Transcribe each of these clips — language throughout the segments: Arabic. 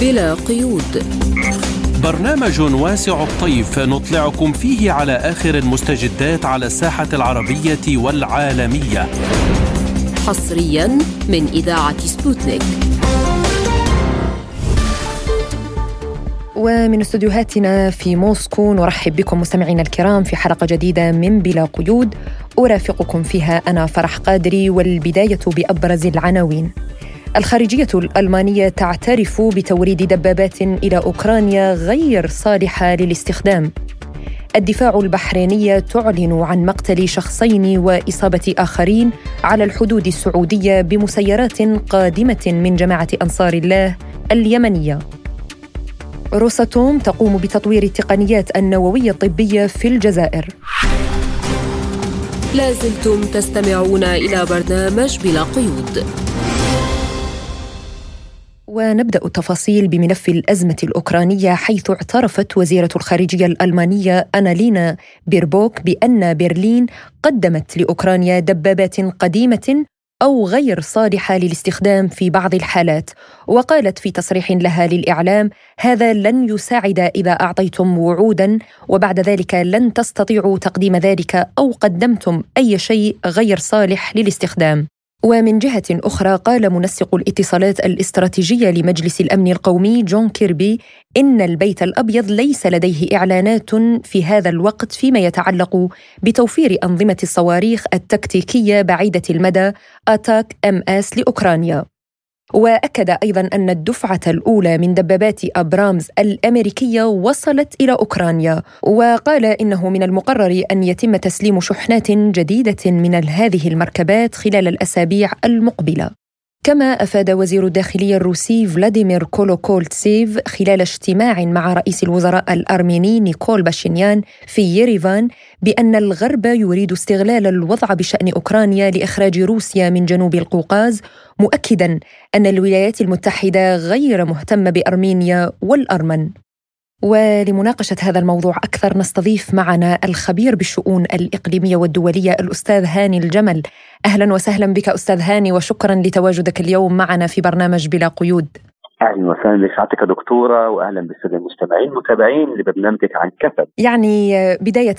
بلا قيود. برنامج واسع الطيف نطلعكم فيه على آخر المستجدات على الساحة العربية والعالمية. حصريا من إذاعة سبوتنيك. ومن استديوهاتنا في موسكو نرحب بكم مستمعينا الكرام في حلقة جديدة من بلا قيود. أرافقكم فيها أنا فرح قادري والبداية بأبرز العناوين. الخارجية الألمانية تعترف بتوريد دبابات إلى أوكرانيا غير صالحة للاستخدام. الدفاع البحرينيه تعلن عن مقتل شخصين وإصابة آخرين على الحدود السعودية بمسيرات قادمة من جماعة أنصار الله اليمنية. روساتوم تقوم بتطوير التقنيات النووية الطبية في الجزائر. لازلتم تستمعون إلى برنامج بلا قيود. ونبدأ التفاصيل بملف الأزمة الأوكرانية حيث اعترفت وزيرة الخارجية الألمانية أنالينا بيربوك بأن برلين قدمت لأوكرانيا دبابات قديمة أو غير صالحة للاستخدام في بعض الحالات. وقالت في تصريح لها للإعلام هذا لن يساعد إذا أعطيتم وعودا وبعد ذلك لن تستطيعوا تقديم ذلك أو قدمتم أي شيء غير صالح للاستخدام. ومن جهة أخرى قال منسق الاتصالات الاستراتيجية لمجلس الأمن القومي جون كيربي إن البيت الأبيض ليس لديه إعلانات في هذا الوقت فيما يتعلق بتوفير أنظمة الصواريخ التكتيكية بعيدة المدى ATACMS لأوكرانيا. وأكد أيضا أن الدفعة الأولى من دبابات أبرامز الأمريكية وصلت إلى أوكرانيا وقال إنه من المقرر أن يتم تسليم شحنات جديدة من هذه المركبات خلال الأسابيع المقبلة. كما أفاد وزير الداخلية الروسي فلاديمير كولوكولتسيف خلال اجتماع مع رئيس الوزراء الأرميني نيكول باشينيان في يريفان بأن الغرب يريد استغلال الوضع بشأن أوكرانيا لإخراج روسيا من جنوب القوقاز مؤكدا أن الولايات المتحدة غير مهتمة بأرمينيا والأرمن. ولمناقشة هذا الموضوع أكثر نستضيف معنا الخبير بالشؤون الإقليمية والدولية الأستاذ هاني الجمل. أهلا وسهلا بك أستاذ هاني وشكرا لتواجدك اليوم معنا في برنامج بلا قيود. أهلا وسهلا بسعادتك دكتورة واهلا بالسادة المستمعين المتابعين لبرنامجك عن كفد. يعني بداية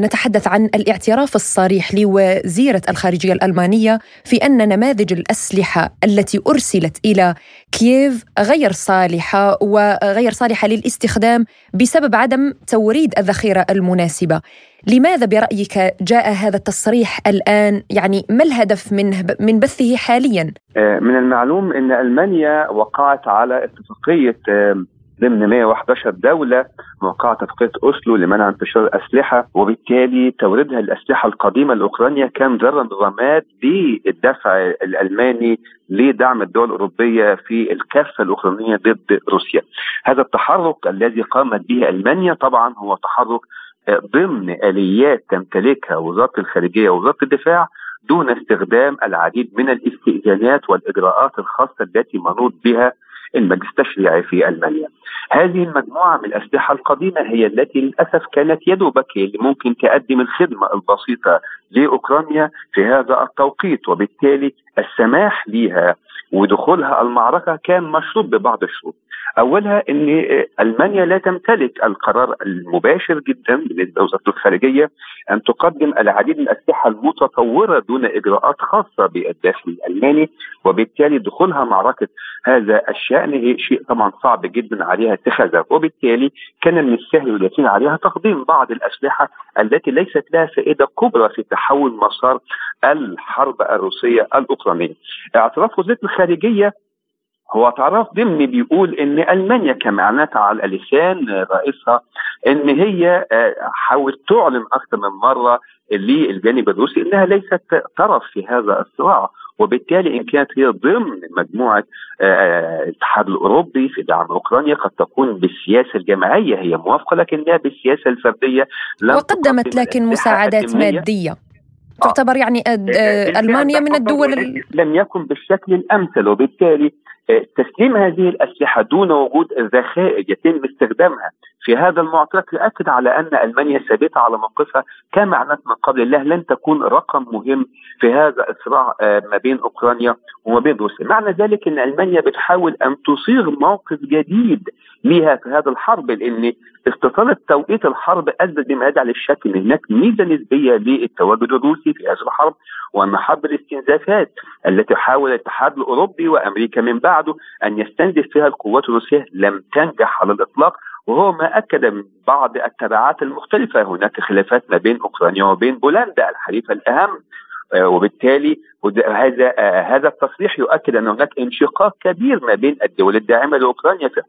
نتحدث عن الاعتراف الصريح لوزيرة الخارجية الألمانية في أن نماذج الأسلحة التي أرسلت إلى كييف غير صالحة وغير صالحة للاستخدام بسبب عدم توريد الذخيرة المناسبة. لماذا برأيك جاء هذا التصريح الآن؟ يعني ما الهدف من من بثه حاليا؟ آه، من المعلوم إن ألمانيا وقعت على اتفاقية ضمن 111 دولة موقعة اتفاقية أوسلو لمنع انتشار الأسلحة وبالتالي توريدها الأسلحة القديمة لأوكرانيا كان ذرا رماد للدفع الألماني لدعم الدول الأوروبية في الكافة الأوكرانية ضد روسيا هذا التحرك الذي قامت به ألمانيا طبعا هو تحرك ضمن آليات تمتلكها وزارة الخارجية ووزارة الدفاع دون استخدام العديد من الاستئذانات والإجراءات الخاصة التي منوط بها المجلس التشريعي في ألمانيا. هذه المجموعة من الأسلحة القديمة هي التي للأسف كانت يدوبك اللي ممكن تقدم الخدمة البسيطة لأوكرانيا في هذا التوقيت وبالتالي السماح لها ودخولها المعركة كان مشروط ببعض الشروط. أولها إن ألمانيا لا تمتلك القرار المباشر جدا بالنسبة لوزاره الخارجية أن تقدم العديد من الأسلحة المتطورة دون إجراءات خاصة بالداخل الألماني وبالتالي دخولها معركة هذا الشأن شيء طبعا صعب جدا عليها اتخاذه وبالتالي كان من السهل واليسير عليها تقديم بعض الأسلحة التي ليست لها فائدة كبرى في تحول مسار الحرب الروسية الأوكرانية. اعتراف وزاره الخارجية هو اعتراف ضمني بيقول إن ألمانيا كما أعلنت على لسان رئيسها إن هي حاولت تعلن أكثر من مرة للجانب الروسي إنها ليست طرف في هذا الصراع وبالتالي إن كانت هي ضمن مجموعة الاتحاد الأوروبي في دعم أوكرانيا قد تكون بالسياسة الجماعية هي موافقة لكنها بالسياسة الفردية. وقدمت لكن مساعدات مادية. تعتبر يعني ألمانيا من الدول لم يكن بالشكل الأمثل وبالتالي تسليم هذه الأسلحة دون وجود ذخائر يتم استخدامها. في هذا المعترك يؤكد على أن ألمانيا ثابتة على موقفها كما أعلنت من قبل الله لن تكون رقم مهم في هذا الصراع آه، ما بين أوكرانيا وما بين روسيا، معنى ذلك إن ألمانيا بتحاول أن تصيغ موقف جديد لها في هذا الحرب لأن استطالة توقيت الحرب ادت بما يدعي للشك ان هناك ميزة نسبية للتواجد الروسي في هذه الحرب وأن حرب الاستنزافات التي حاول الاتحاد الأوروبي وأمريكا من بعده أن يستنزف فيها القوات الروسية لم تنجح على الإطلاق. وهو ما أكد من بعض التبعات المختلفة. هناك خلافات ما بين أوكرانيا وبين بولندا الحليفه الأهم آه، وبالتالي هذا آه، هذا التصريح يؤكد أن هناك انشقاق كبير ما بين الدول الداعمة لأوكرانيا في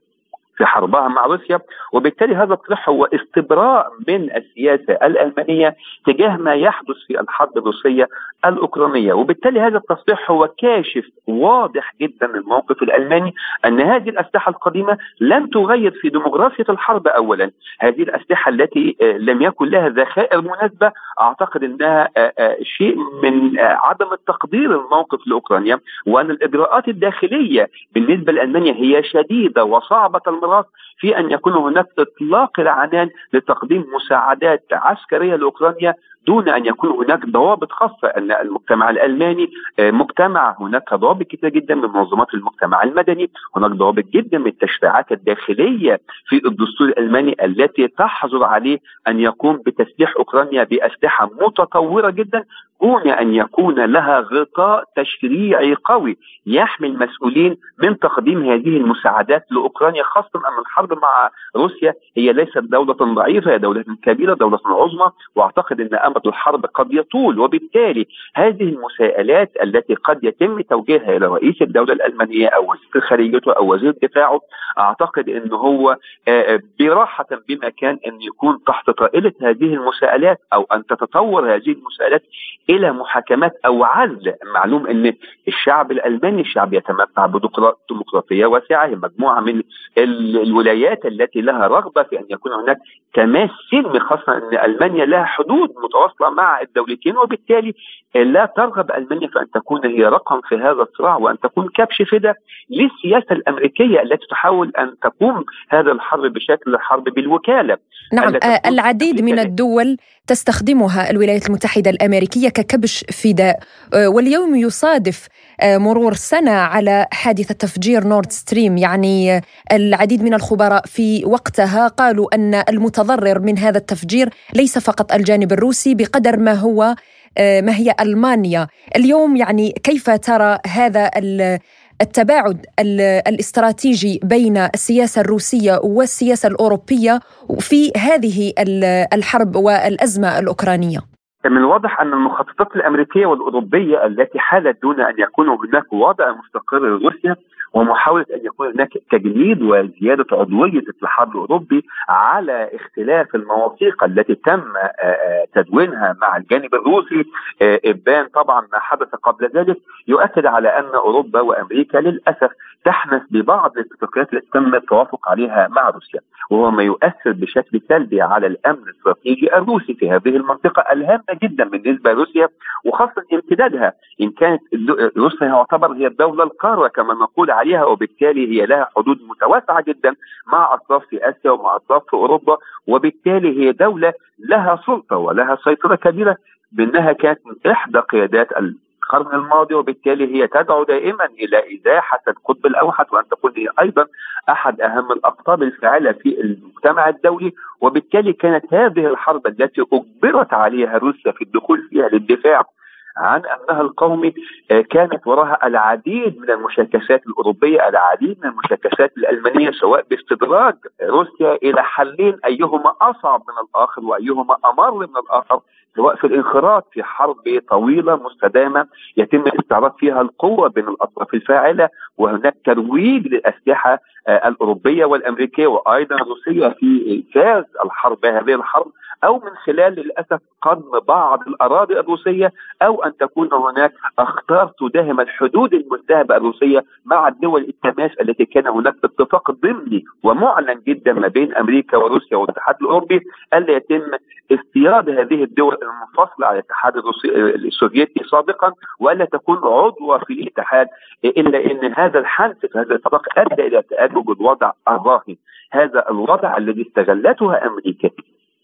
حربها مع روسيا وبالتالي هذا التصريح هو استبراء من السياسة الألمانية تجاه ما يحدث في الحرب الروسية الأوكرانية. وبالتالي هذا التصريح هو كاشف واضح جدا الموقف الألماني أن هذه الأسلحة القديمة لن تغير في ديموغرافية الحرب أولا. هذه الأسلحة التي آه، لم يكن لها ذخائر مناسبة أعتقد أنها آه، آه، شيء من عدم التقدير الموقف لأوكرانيا وأن الإجراءات الداخلية بالنسبة لألمانيا هي شديدة وصعبة المرة القرار في أن يكون هناك إطلاق العنان لتقديم مساعدات عسكرية لأوكرانيا دون أن يكون هناك ضوابط خاصة أن المجتمع الألماني آه، مجتمع هناك ضوابط كثيره جدا من منظمات المجتمع المدني، هناك ضوابط جدا من التشريعات الداخلية في الدستور الألماني التي تحظر عليه أن يقوم بتسليح أوكرانيا بأسلحة متطورة جدا دون أن يكون لها غطاء تشريعي قوي يحمي المسؤولين من تقديم هذه المساعدات لأوكرانيا خاصة أن الحرب مع روسيا هي ليست دولة ضعيفة هي دولة كبيرة دولة عظمى وأعتقد إن امد الحرب قد يطول وبالتالي هذه المساءلات التي قد يتم توجيهها إلى رئيس الدولة الألمانية أو وزير خارجيته أو وزير دفاعه أعتقد إن هو براحة بمكان أن يكون تحت طائلة هذه المساءلات أو أن تتطور هذه المساءلات إلى محاكمات أو عزل. معلوم أن الشعب الألماني شعب يتمتع بديمقراطية واسعة مجموعة من الولايات التي لها رغبة في أن يكون هناك تماس سلمي خاصة أن ألمانيا لها حدود متواصله مع الدولتين وبالتالي لا ترغب ألمانيا في أن تكون هي رقم في هذا الصراع وأن تكون كبش فدا للسياسة الأمريكية التي تحاول أن تقوم هذا الحرب بشكل حرب بالوكالة. نعم آه، العديد من الدول تستخدمها الولايات المتحدة الأمريكية ككبش فداء آه، واليوم يصادف آه، مرور سنة على حادثة تفجير نورد ستريم. يعني العديد من الخبراء في وقتها قالوا أن المتضرر من هذا التفجير ليس فقط الجانب الروسي بقدر ما هو ما هي ألمانيا. اليوم يعني كيف ترى هذا التباعد الاستراتيجي بين السياسة الروسية والسياسة الأوروبية في هذه الحرب والأزمة الأوكرانية. من الواضح أن المخططات الأمريكية والأوروبية التي حالت دون أن يكون هناك وضع مستقر لروسيا ومحاولة أن يكون هناك تجنيد وزيادة عضوية الاتحاد الأوروبي على اختلاف المواثيق التي تم آه، آه، تدوينها مع الجانب الروسي. آه، إبان طبعا ما حدث قبل ذلك يؤكد على أن أوروبا وأمريكا للأسف تحنث ببعض الاتفاقيات التي تم التوافق عليها مع روسيا وهو ما يؤثر بشكل سلبي على الأمن الاستراتيجي الروسي في هذه المنطقة الهامة جدا بالنسبة لروسيا وخاصة امتدادها. إن كانت روسيا يعتبر هي الدولة القارة كما نقول عليها وبالتالي هي لها حدود متوسعه جدا مع أطراف في آسيا ومع أطراف في أوروبا وبالتالي هي دولة لها سلطة ولها سيطرة كبيرة بأنها كانت إحدى قيادات القرن الماضي وبالتالي هي تدعو دائما إلى إزاحة القطب الأوحد وأن تكون هي أيضا أحد أهم الأقطاب الفاعلة في المجتمع الدولي. وبالتالي كانت هذه الحرب التي أجبرت عليها روسيا في الدخول فيها للدفاع عن أمنها القومي آه، كانت وراها العديد من المشاكسات الأوروبية، العديد من المشاكسات الألمانية سواء باستدراج روسيا إلى حلين أيهما أصعب من الآخر وأيهما أمر من الآخر. سواء في الانخراط في حرب طويلة مستدامة يتم استعراض فيها القوة بين الأطراف الفاعلة وهناك ترويج للأسلحة آه، الأوروبية والأمريكية وأيضا الروسيه في إنجاز الحرب هذه الحرب أو من خلال للأسف قدم بعض الأراضي الروسية أو أن تكون هناك أخطار تداهم الحدود المنتهبه الروسية مع الدول التماس التي كان هناك اتفاق ضمني ومعلن جدا ما بين أمريكا وروسيا والاتحاد الأوروبي ألا يتم اصطياد هذه الدول المنفصله عن الاتحاد السوفيتي سابقا والا تكون عضوه في الاتحاد إلا إن هذا الحنث في هذا الاتفاق أدى إلى تاجج الوضع الراهن. هذا الوضع الذي استغلته أمريكا.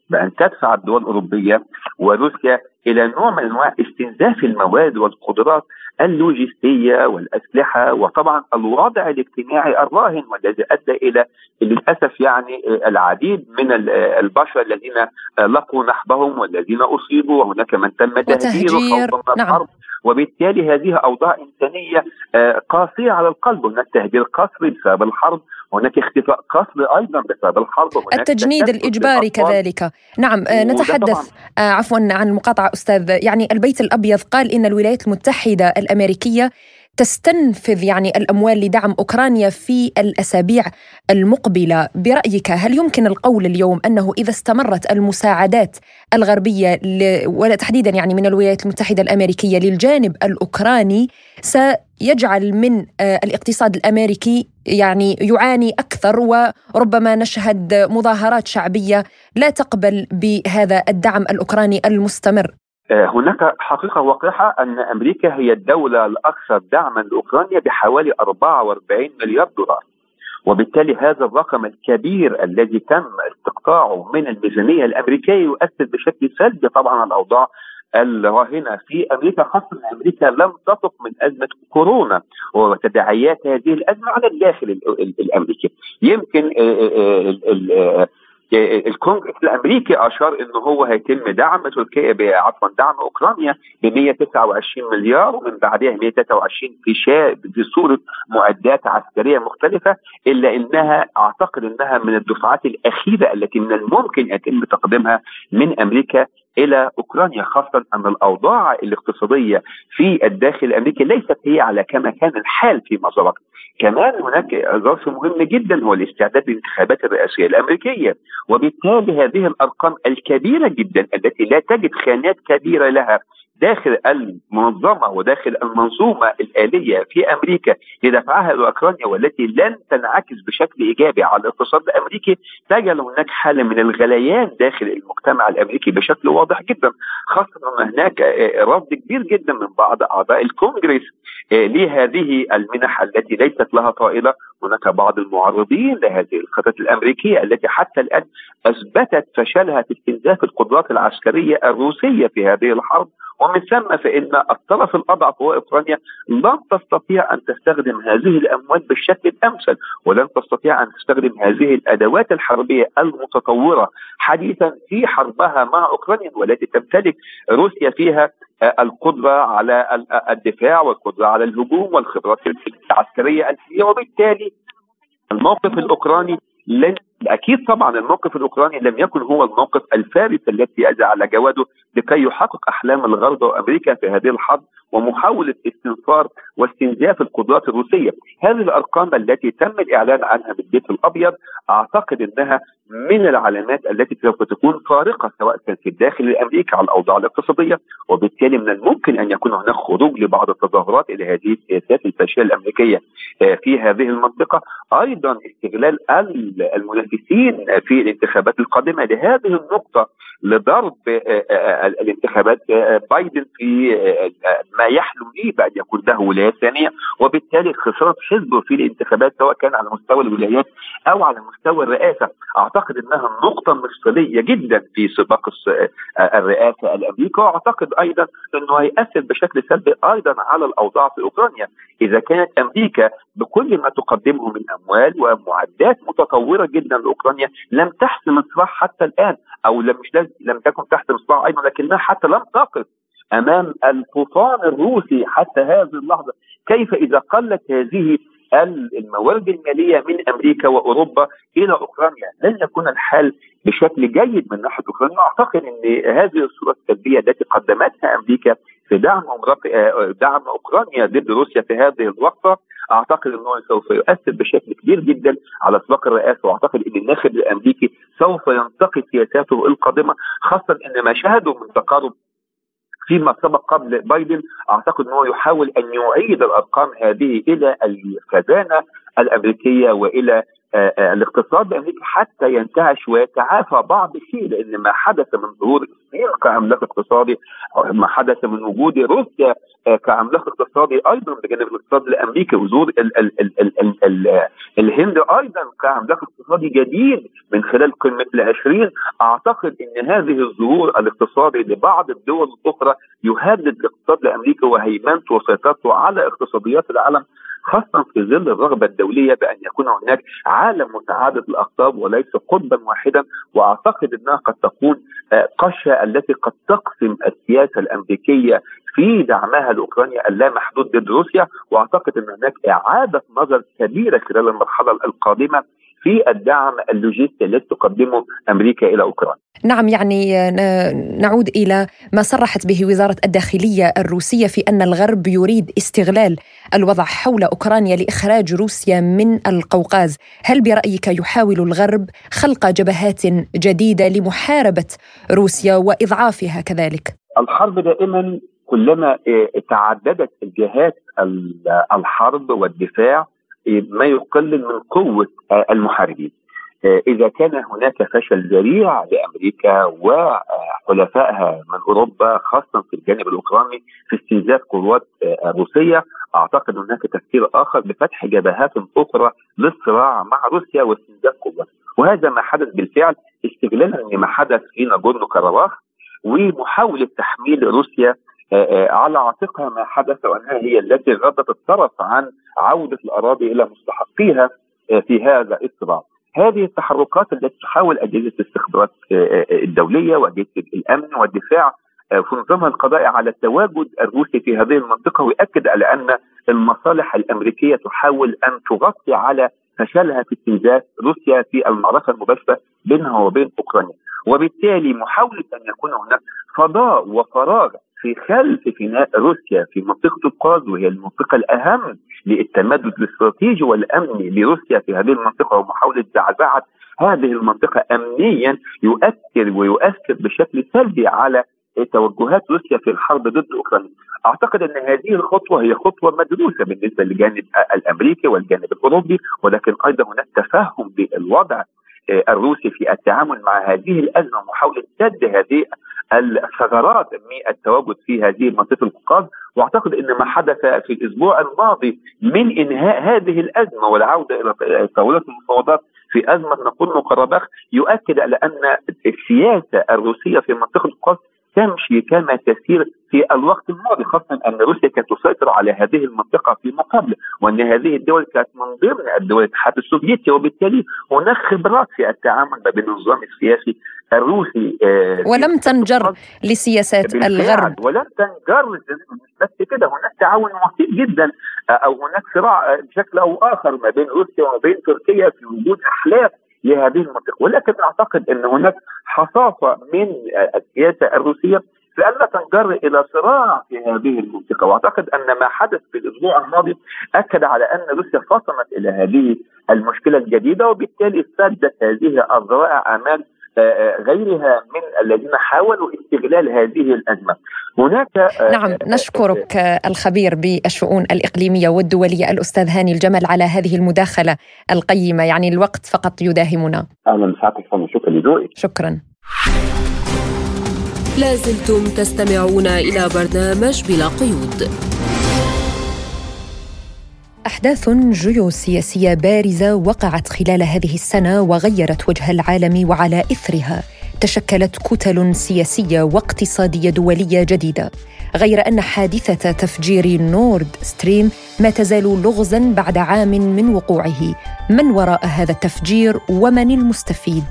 بأن تدفع الدول الأوروبية وروسيا إلى نوع من أنواع استنزاف المواد والقدرات اللوجستية والأسلحة وطبعا الوضع الاجتماعي الراهن والذي أدى إلى للأسف يعني العديد من البشر الذين لقوا نحبهم والذين أصيبوا وهناك من تم تهجيره خوفا من الحرب نعم. وبالتالي هذه أوضاع إنسانية آه، قاسية على القلب. هناك تهجير قسري بسبب الحرب هناك اختفاء قسري أيضا بسبب الحرب. التجنيد الإجباري كذلك. نعم آه، نتحدث آه، عفوا عن المقاطعه أستاذ يعني البيت الأبيض قال إن الولايات المتحدة الأمريكية تستنفذ يعني الأموال لدعم أوكرانيا في الأسابيع المقبلة. برأيك هل يمكن القول اليوم أنه إذا استمرت المساعدات الغربية وتحديدا يعني من الولايات المتحدة الأمريكية للجانب الأوكراني سيجعل من آه، الاقتصاد الأمريكي يعني يعاني أكثر وربما نشهد مظاهرات شعبية لا تقبل بهذا الدعم الأوكراني المستمر؟ هناك حقيقة واقعة أن أمريكا هي الدولة الأكثر دعما لأوكرانيا بحوالي 44 مليار دولار. وبالتالي هذا الرقم الكبير الذي تم استقطاعه من الميزانية الأمريكية يؤثر بشكل سلبي طبعا على الأوضاع الراهنة في أمريكا خاصة أن أمريكا لم تطق من أزمة كورونا وتداعيات هذه الأزمة على الداخل الأمريكي. يمكن الكونغرس الأمريكي أشار إنه هو هيتم دعم تركيا عفوا دعم أوكرانيا ب 129 مليار ومن بعدها 123 في شا في صورة معدات عسكرية مختلفة إلا إنها أعتقد إنها من الدفعات الأخيرة التي من الممكن يتم تقديمها من أمريكا إلى أوكرانيا خاصة أن الأوضاع الاقتصادية في الداخل الأمريكي ليست هي على كما كان الحال فيما سبق كمان هناك ظرف مهم جدا هو الاستعداد للانتخابات الرئاسية الأمريكية وبالتالي هذه الأرقام الكبيرة جدا التي لا تجد خانات كبيرة لها. داخل المنظمة وداخل المنظومة الآلية في أمريكا لدفعها إلى اوكرانيا والتي لن تنعكس بشكل إيجابي على الاقتصاد الأمريكي تجعل هناك حالة من الغليان داخل المجتمع الأمريكي بشكل واضح جدا خاصة ان هناك رفض كبير جدا من بعض أعضاء الكونغرس آه، لهذه المنح التي ليست لها طائلة. هناك بعض المعارضين لهذه الخطط الأمريكية التي حتى الآن أثبتت فشلها في استنزاف القدرات العسكرية الروسية في هذه الحرب. ومن ثم فإن الطرف الأضعف هو أوكرانيا لن تستطيع أن تستخدم هذه الأموال بالشكل الأمثل ولن تستطيع أن تستخدم هذه الأدوات الحربية المتطورة حديثا في حربها مع أوكرانيا والتي تمتلك روسيا فيها القدرة على الدفاع والقدرة على الهجوم والخبرات العسكرية الحالية وبالتالي الموقف الأوكراني لن أكيد طبعا الموقف الأوكراني لم يكن هو الموقف الفارس الذي ادى على جواده لكي يحقق أحلام الغرب وأمريكا في هذه الحرب ومحاولة استنفار واستنزاف القدرات الروسية، هذه الأرقام التي تم الإعلان عنها بالبيت الأبيض أعتقد إنها من العلامات التي سوف تكون فارقة سواء كان في الداخل الامريكي على الأوضاع الاقتصادية وبالتالي من الممكن أن يكون هناك خروج لبعض التظاهرات إلى هذه السياسات الفاشية الأمريكية آه، في هذه المنطقة، أيضا استغلال المنافسين في الانتخابات القادمة. لهذه النقطة لضرب آه، آه، الانتخابات بايدن في ما يحلم به بان يكون له ولاية ثانية. وبالتالي خسارة حزبه في الانتخابات سواء كان على مستوى الولايات أو على مستوى الرئاسة. أعتقد إنها نقطة مفصليه جدا في سباق الرئاسة الامريكي وأعتقد أيضا إنه هيأثر بشكل سلبي أيضا على الأوضاع في أوكرانيا. إذا كانت أمريكا بكل ما تقدمه من أموال ومعدات متطورة جدا لأوكرانيا لم تحسم الصراع حتى الآن أو لم مش لم تكن تحسم الصراع أيضا لكنها حتى لم تقف أمام الطوفان الروسي حتى هذه اللحظة. كيف إذا قلت هذه الموارد المالية من أمريكا وأوروبا إلى أوكرانيا؟ لن يكون الحال بشكل جيد من ناحية أوكرانيا. أعتقد إن هذه الصورة السلبية التي قدمتها أمريكا في دعم دعم أوكرانيا ضد روسيا في هذه الوقفة أعتقد انه سوف يؤثر بشكل كبير جدا على سباق الرئاسة وأعتقد إن الناخب الأمريكي سوف ينتقي سياساته القادمة خاصه إن ما شاهدوا من تقارب فيما سبق قبل بايدن أعتقد انه يحاول أن يعيد الأرقام هذه إلى الخزانة الأمريكية وإلى الاقتصاد الامريكي حتى ينتعش ويتعافى بعض الشيء لأن ما حدث من ظهور الصين كعملاق اقتصادي ما حدث من وجود روسيا آه، كعملاق اقتصادي أيضا بجانب الاقتصاد الأمريكي. وظهور ال ال ال ال ال ال الهند أيضا كعملاق اقتصادي جديد من خلال قمة العشرين. أعتقد إن هذه الظهور الاقتصادي لبعض الدول الأخرى يهدد الاقتصاد الأمريكي وهيمنته وسيطرته على اقتصاديات العالم خاصة في ظل الرغبة الدولية بأن يكون هناك عالم متعدد الأقطاب وليس قطبا واحدا وأعتقد أنها قد تكون آه، قشة التي قد تقسم السياسة الأمريكية في دعمها لاوكرانيا اللامحدود ضد روسيا. وأعتقد أن هناك إعادة نظر كبيرة خلال المرحلة القادمة في الدعم اللوجستي الذي تقدمه أمريكا إلى أوكرانيا. نعم يعني نعود إلى ما صرحت به وزارة الداخلية الروسية في أن الغرب يريد استغلال الوضع حول أوكرانيا لإخراج روسيا من القوقاز، هل برأيك يحاول الغرب خلق جبهات جديدة لمحاربة روسيا وإضعافها كذلك؟ الحرب دائما كلما تعددت الجهات الحرب والدفاع ما يقلل من قوة المحاربين. إذا كان هناك فشل ذريع لأمريكا وحلفائها من أوروبا خاصه في الجانب الأوكراني في استنزاف قوات روسية أعتقد هناك تفكير آخر بفتح جبهات أخرى للصراع مع روسيا واستنزاف قوات وهذا ما حدث بالفعل استغلالا لما حدث في ناجورنو كاراباخ ومحاولة تحميل روسيا على عاتقها ما حدث وأنها هي التي غضت الطرف عن عودة الأراضي إلى مستحقيها في هذا الصراع. هذه التحركات التي تحاول أجهزة الاستخبارات الدولية وأجهزة الأمن والدفاع في نظامها القضائي على التواجد الروسي في هذه المنطقة ويؤكد على أن المصالح الأمريكية تحاول أن تغطي على فشلها في استنزاف روسيا في المعركة المباشرة بينها وبين أوكرانيا وبالتالي محاولة أن يكون هناك فضاء وفراغ في خلف فناء روسيا في منطقة القاز وهي المنطقة الأهم للتمدد الاستراتيجي والأمني لروسيا في هذه المنطقة ومحاولة زعزعة هذه المنطقة امنيا يؤثر ويؤثر بشكل سلبي على توجهات روسيا في الحرب ضد أوكرانيا. أعتقد أن هذه الخطوة هي خطوة مدروسة بالنسبة للجانب الأمريكي والجانب الأوروبي ولكن أيضا هناك تفهم بالوضع الروسي في التعامل مع هذه الأزمة ومحاولة سد هذه الثغرات من التواجد في هذه منطقة القوقاز وأعتقد إن ما حدث في الأسبوع الماضي من إنهاء هذه الأزمة والعودة إلى طاوله المفاوضات في أزمة نقول قرباخ يؤكد على أن السياسة الروسية في منطقة القوقاز تمشي كما تسير في الوقت الماضي خاصة أن روسيا كانت تسيطر على هذه المنطقة فيما قبل وأن هذه الدول كانت من ضمن الدول الاتحاد السوفيتي وبالتالي هناك خبرات في التعامل ما بين النظام السياسي الروسي آه ولم تنجر لسياسات الغرب. ولم تنجر بس كده هناك تعاون وسيط جدا أو هناك صراع بشكل أو آخر ما بين روسيا وما بين تركيا في وجود أحلاف لهذه المنطقة. ولكن أعتقد إن هناك حصافه من السياسة الروسية لألا تنجر إلى صراع في هذه المنطقة. وأعتقد أن ما حدث في الأسبوع الماضي أكد على أن روسيا فطنت إلى هذه المشكلة الجديدة وبالتالي سدت هذه الذرائع أمام غيرها من الذين حاولوا استغلال هذه الأزمة. هناك نعم نشكرك الخبير بالشؤون الإقليمية والدولية الأستاذ هاني الجمل على هذه المداخلة القيمة، يعني الوقت فقط يداهمنا. أهلا بسعادتك شكرا لذوقك. شكرا. لازلتم تستمعون إلى برنامج بلا قيود. أحداث جيوسياسية بارزة وقعت خلال هذه السنة وغيرت وجه العالم وعلى إثرها. تشكلت كتل سياسية واقتصادية دولية جديدة. غير أن حادثة تفجير نورد ستريم ما تزال لغزا بعد عام من وقوعه. من وراء هذا التفجير ومن المستفيد؟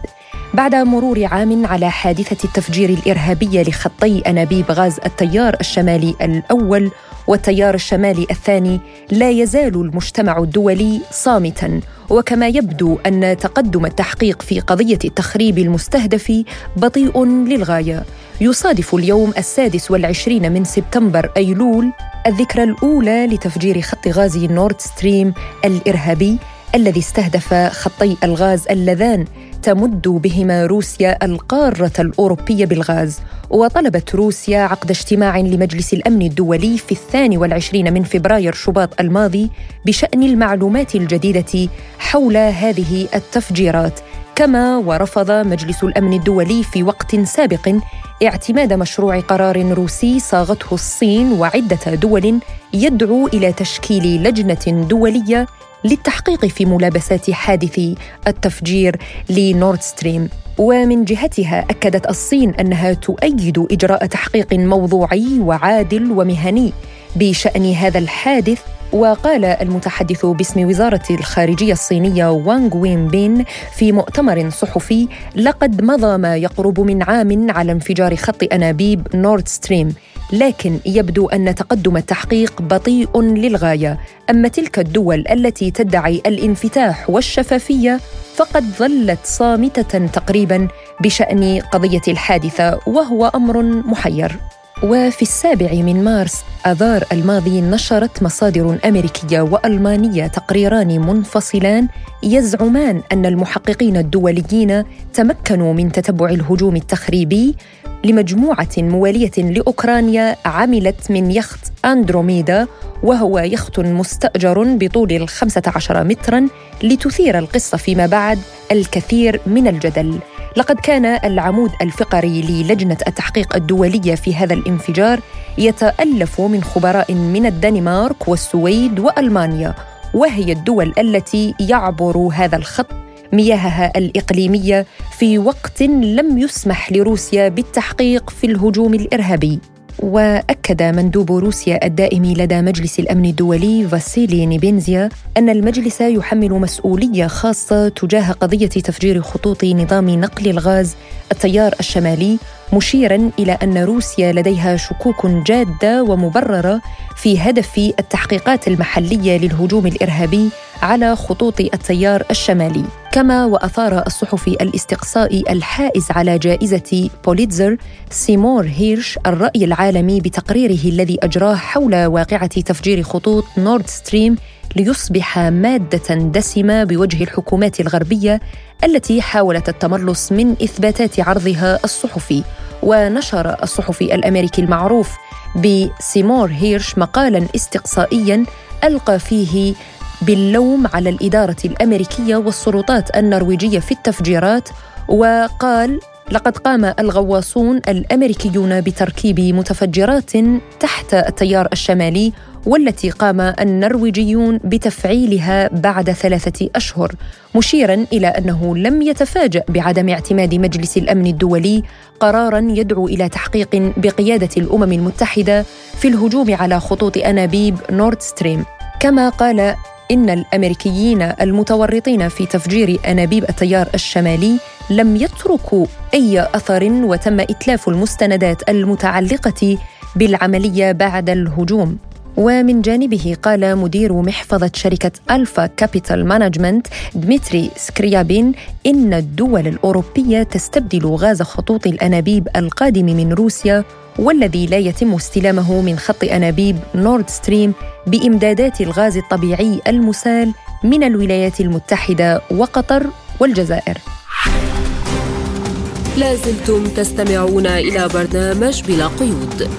بعد مرور عام على حادثة التفجير الإرهابية لخطي أنابيب غاز التيار الشمالي الأول والتيار الشمالي الثاني لا يزال المجتمع الدولي صامتا. وكما يبدو أن تقدم التحقيق في قضية التخريب المستهدف بطيء للغاية. يصادف اليوم السادس والعشرين من سبتمبر أيلول الذكرى الأولى لتفجير خط غاز نورد ستريم الإرهابي الذي استهدف خطي الغاز اللذان تمد بهما روسيا القارة الأوروبية بالغاز وطلبت روسيا عقد اجتماع لمجلس الأمن الدولي في الثاني والعشرين من فبراير شباط الماضي بشأن المعلومات الجديدة حول هذه التفجيرات. كما ورفض مجلس الأمن الدولي في وقت سابق اعتماد مشروع قرار روسي صاغته الصين وعدة دول يدعو إلى تشكيل لجنة دولية للتحقيق في ملابسات حادث التفجير لنورد ستريم. ومن جهتها أكدت الصين أنها تؤيد إجراء تحقيق موضوعي وعادل ومهني بشأن هذا الحادث. وقال المتحدث باسم وزارة الخارجية الصينية وانغ وين بين في مؤتمر صحفي لقد مضى ما يقرب من عام على انفجار خط أنابيب نورد ستريم. لكن يبدو أن تقدم التحقيق بطيء للغاية. أما تلك الدول التي تدعي الانفتاح والشفافية فقد ظلت صامتة تقريبا بشأن قضية الحادثة وهو أمر محير. وفي السابع من مارس آذار الماضي نشرت مصادر أمريكية وألمانية تقريران منفصلان يزعمان أن المحققين الدوليين تمكنوا من تتبع الهجوم التخريبي لمجموعة موالية لأوكرانيا عملت من يخت أندروميدا وهو يخت مستأجر بطول الخمسة عشر متراً لتثير القصة فيما بعد الكثير من الجدل. لقد كان العمود الفقري للجنة التحقيق الدولية في هذا الانفجار يتألف من خبراء من الدنمارك والسويد وألمانيا وهي الدول التي يعبر هذا الخط مياهها الإقليمية في وقت لم يسمح لروسيا بالتحقيق في الهجوم الإرهابي. وأكد مندوب روسيا الدائم لدى مجلس الأمن الدولي فاسيلي نيبينزيا أن المجلس يحمل مسؤولية خاصة تجاه قضية تفجير خطوط نظام نقل الغاز التيار الشمالي مشيرا إلى أن روسيا لديها شكوك جادة ومبررة في هدف التحقيقات المحلية للهجوم الإرهابي على خطوط التيار الشمالي. كما وأثار الصحفي الاستقصائي الحائز على جائزة بوليتزر سيمور هيرش الرأي العالمي بتقريره الذي أجراه حول واقعة تفجير خطوط نورد ستريم ليصبح مادة دسمة بوجه الحكومات الغربية التي حاولت التملص من إثباتات عرضها الصحفي. ونشر الصحفي الأمريكي المعروف بسيمور هيرش مقالا استقصائيا ألقى فيه باللوم على الإدارة الأمريكية والسلطات النرويجية في التفجيرات وقال لقد قام الغواصون الأمريكيون بتركيب متفجرات تحت التيار الشمالي والتي قام النرويجيون بتفعيلها بعد ثلاثة أشهر مشيرا إلى أنه لم يتفاجأ بعدم اعتماد مجلس الأمن الدولي قرارا يدعو إلى تحقيق بقيادة الأمم المتحدة في الهجوم على خطوط أنابيب نورد ستريم. كما قال إن الأمريكيين المتورطين في تفجير أنابيب التيار الشمالي لم يتركوا أي أثر وتم إتلاف المستندات المتعلقة بالعملية بعد الهجوم. ومن جانبه قال مدير محفظة شركة ألفا كابيتال مانجمنت دمتري سكريابين إن الدول الأوروبية تستبدل غاز خطوط الأنابيب القادم من روسيا والذي لا يتم استلامه من خط أنابيب نورد ستريم بإمدادات الغاز الطبيعي المسال من الولايات المتحدة وقطر والجزائر. لازلتم تستمعون إلى برنامج بلا قيود.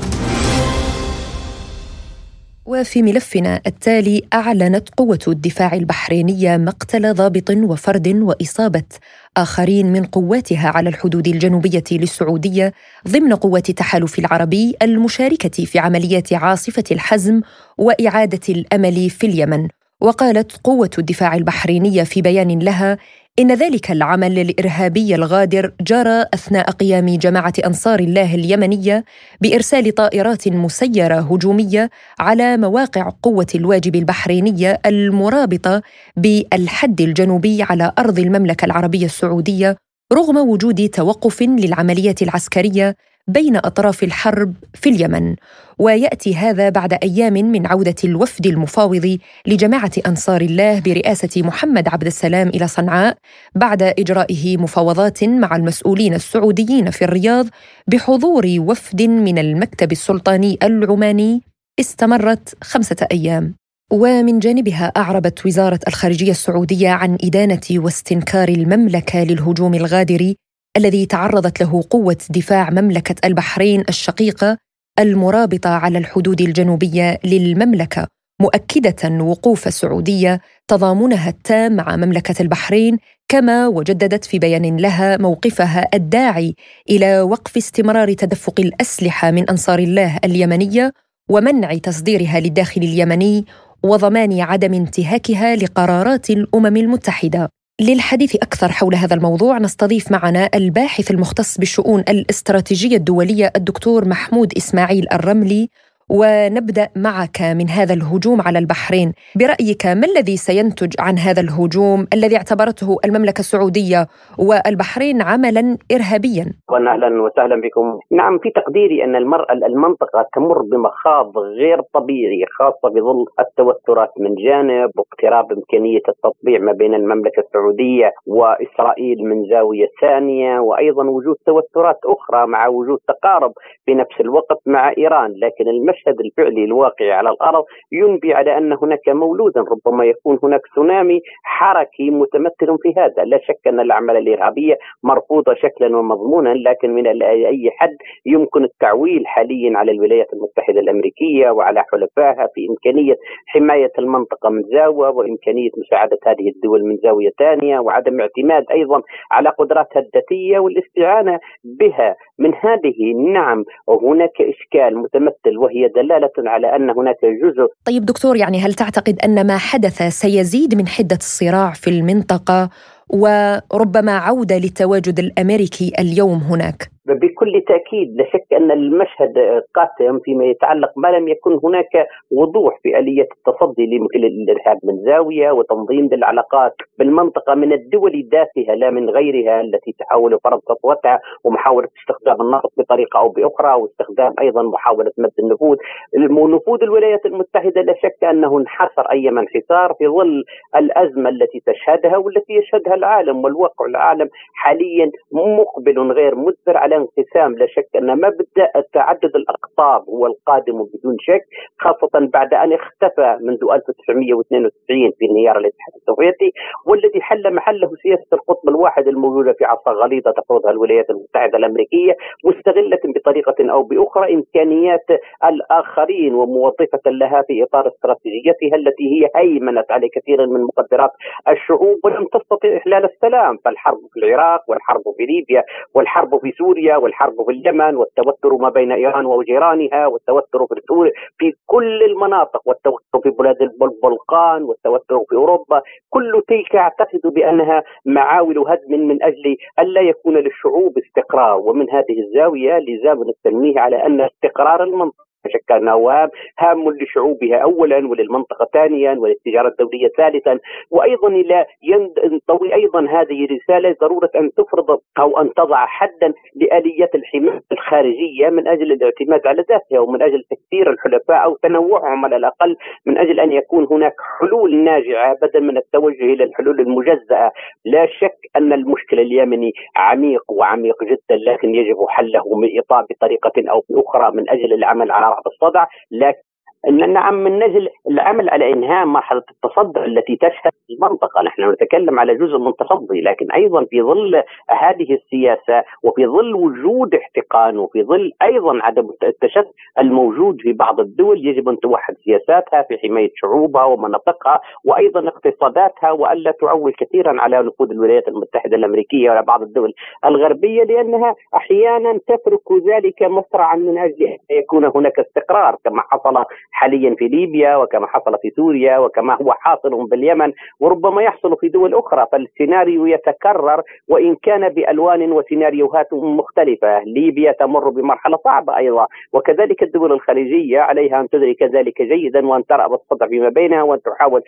وفي ملفنا التالي أعلنت قوة الدفاع البحرينية مقتل ضابط وفرد وإصابة. آخرين من قواتها على الحدود الجنوبية للسعودية ضمن قوات التحالف العربي المشاركة في عمليات عاصفة الحزم وإعادة الأمل في اليمن. وقالت قوة الدفاع البحرينية في بيان لها إن ذلك العمل الإرهابي الغادر جرى أثناء قيام جماعة أنصار الله اليمنية بإرسال طائرات مسيرة هجومية على مواقع قوة الواجب البحرينية المرابطة بالحد الجنوبي على أرض المملكة العربية السعودية رغم وجود توقف للعمليات العسكرية بين أطراف الحرب في اليمن ويأتي هذا بعد أيام من عودة الوفد المفاوض لجماعة أنصار الله برئاسة محمد عبد السلام إلى صنعاء بعد إجرائه مفاوضات مع المسؤولين السعوديين في الرياض بحضور وفد من المكتب السلطاني العماني استمرت خمسة أيام. ومن جانبها أعربت وزارة الخارجية السعودية عن إدانة واستنكار المملكة للهجوم الغادر الذي تعرضت له قوة دفاع مملكة البحرين الشقيقة المرابطة على الحدود الجنوبية للمملكة مؤكدة وقوف السعوديه تضامنها التام مع مملكة البحرين كما وجددت في بيان لها موقفها الداعي إلى وقف استمرار تدفق الأسلحة من أنصار الله اليمنية ومنع تصديرها للداخل اليمني وضمان عدم انتهاكها لقرارات الأمم المتحدة. للحديث أكثر حول هذا الموضوع نستضيف معنا الباحث المختص بالشؤون الاستراتيجية الدولية الدكتور محمود إسماعيل الرملي ونبدأ معك من هذا الهجوم على البحرين. برأيك ما الذي سينتج عن هذا الهجوم الذي اعتبرته المملكة السعودية والبحرين عملا ارهابيا؟ أهلا وسهلا بكم. نعم في تقديري أن المرأة المنطقة تمر بمخاض غير طبيعي خاصة بظل التوترات من جانب واقتراب إمكانية التطبيع ما بين المملكة السعودية وإسرائيل من زاوية ثانية وأيضا وجود توترات أخرى مع وجود تقارب في نفس الوقت مع إيران. لكن المشهد المشهد الفعلي الواقع على الأرض ينبي على أن هناك مولودا ربما يكون هناك تسونامي حركي متمثل في هذا، لا شك أن الأعمال الإرهابية مرفوضة شكلا ومضمونا لكن من أي حد يمكن التعويل حاليا على الولايات المتحدة الأمريكية وعلى حلفائها في إمكانية حماية المنطقة من زاوية وإمكانية مساعدة هذه الدول من زاوية ثانية وعدم اعتماد أيضا على قدراتها الذاتية والاستعانة بها. من هذه نعم هناك إشكال متمثل وهي دلالة على أن هناك جزء طيب دكتور يعني هل تعتقد أن ما حدث سيزيد من حدة الصراع في المنطقة وربما عودة للتواجد الأمريكي اليوم هناك؟ بكل تأكيد لا شك أن المشهد قاتم فيما يتعلق ما لم يكن هناك وضوح في آلية التصدي للإرهاب من زاوية وتنظيم للعلاقات بالمنطقة من الدول ذاتها لا من غيرها التي تحاول فرض سطوتها ومحاولة استخدام النفط بطريقة أو بأخرى واستخدام أيضا محاولة مد النفوذ. نفوذ الولايات المتحدة لا شك أنه انحصر ايما انحسار في ظل الأزمة التي تشهدها والتي يشهدها العالم والواقع العالم حاليا مقبل غير مدبر على انقسام لا شك أن مبدا تعدد الأقطاب هو القادم بدون شك خاصة بعد أن اختفى منذ 1992 في انهيار الاتحاد السوفيتي والذي حل محله سياسة القطب الواحد الموجودة في عصا غليظة تفرضها الولايات المتحدة الأمريكية مستغلة بطريقة أو بأخرى إمكانيات الآخرين وموظفة لها في إطار استراتيجيتها التي هي هيمنت على كثير من مقدرات الشعوب ولم تستطع إحلال السلام فالحرب في العراق والحرب في ليبيا والحرب في سوريا سوريا والحرب في اليمن والتوتر ما بين إيران وجيرانها والتوتر في سوريا في كل المناطق والتوتر في بلاد البلقان والتوتر في أوروبا. كل تلك اعتقد بأنها معاول هدم من أجل الا يكون للشعوب استقرار. ومن هذه الزاوية لزام التنويه على أن استقرار المنطقة شك انه هام لشعوبها اولا وللمنطقة ثانيا وللتجارة الدولية ثالثا. وأيضا إلى ينطوي أيضا هذه الرسالة ضرورة أن تفرض أو أن تضع حدا لاليات الحماية الخارجية من أجل الاعتماد على ذاتها ومن أجل تكثير الحلفاء أو تنوعهم على الأقل من أجل أن يكون هناك حلول ناجعة بدل من التوجه إلى الحلول المجزأة. لا شك أن المشكلة اليمني عميق وعميق جدا لكن يجب حله بطريقة أو بأخرى من أجل العمل على الصدع لكن إن نعم من نجل العمل على إنهاء مرحلة التصدع التي تشهد المنطقة، نحن نتكلم على جزء من تصدي لكن أيضا في ظل هذه السياسة وفي ظل وجود احتقان وفي ظل أيضا عدم التشتت الموجود في بعض الدول يجب أن توحد سياساتها في حماية شعوبها ومناطقها وأيضا اقتصاداتها والا تعول كثيرا على نفوذ الولايات المتحدة الأمريكية وعلى بعض الدول الغربية لأنها أحيانا تترك ذلك مسرعا من أجل أن يكون هناك استقرار كما حصل حاليا في ليبيا وكما حصل في سوريا وكما هو حاصل باليمن وربما يحصل في دول أخرى فالسيناريو يتكرر وإن كان بألوان وسيناريوهات مختلفة، ليبيا تمر بمرحلة صعبة أيضا وكذلك الدول الخليجية عليها أن تدرك ذلك جيدا وأن ترى الصدع فيما بينها وأن تحاول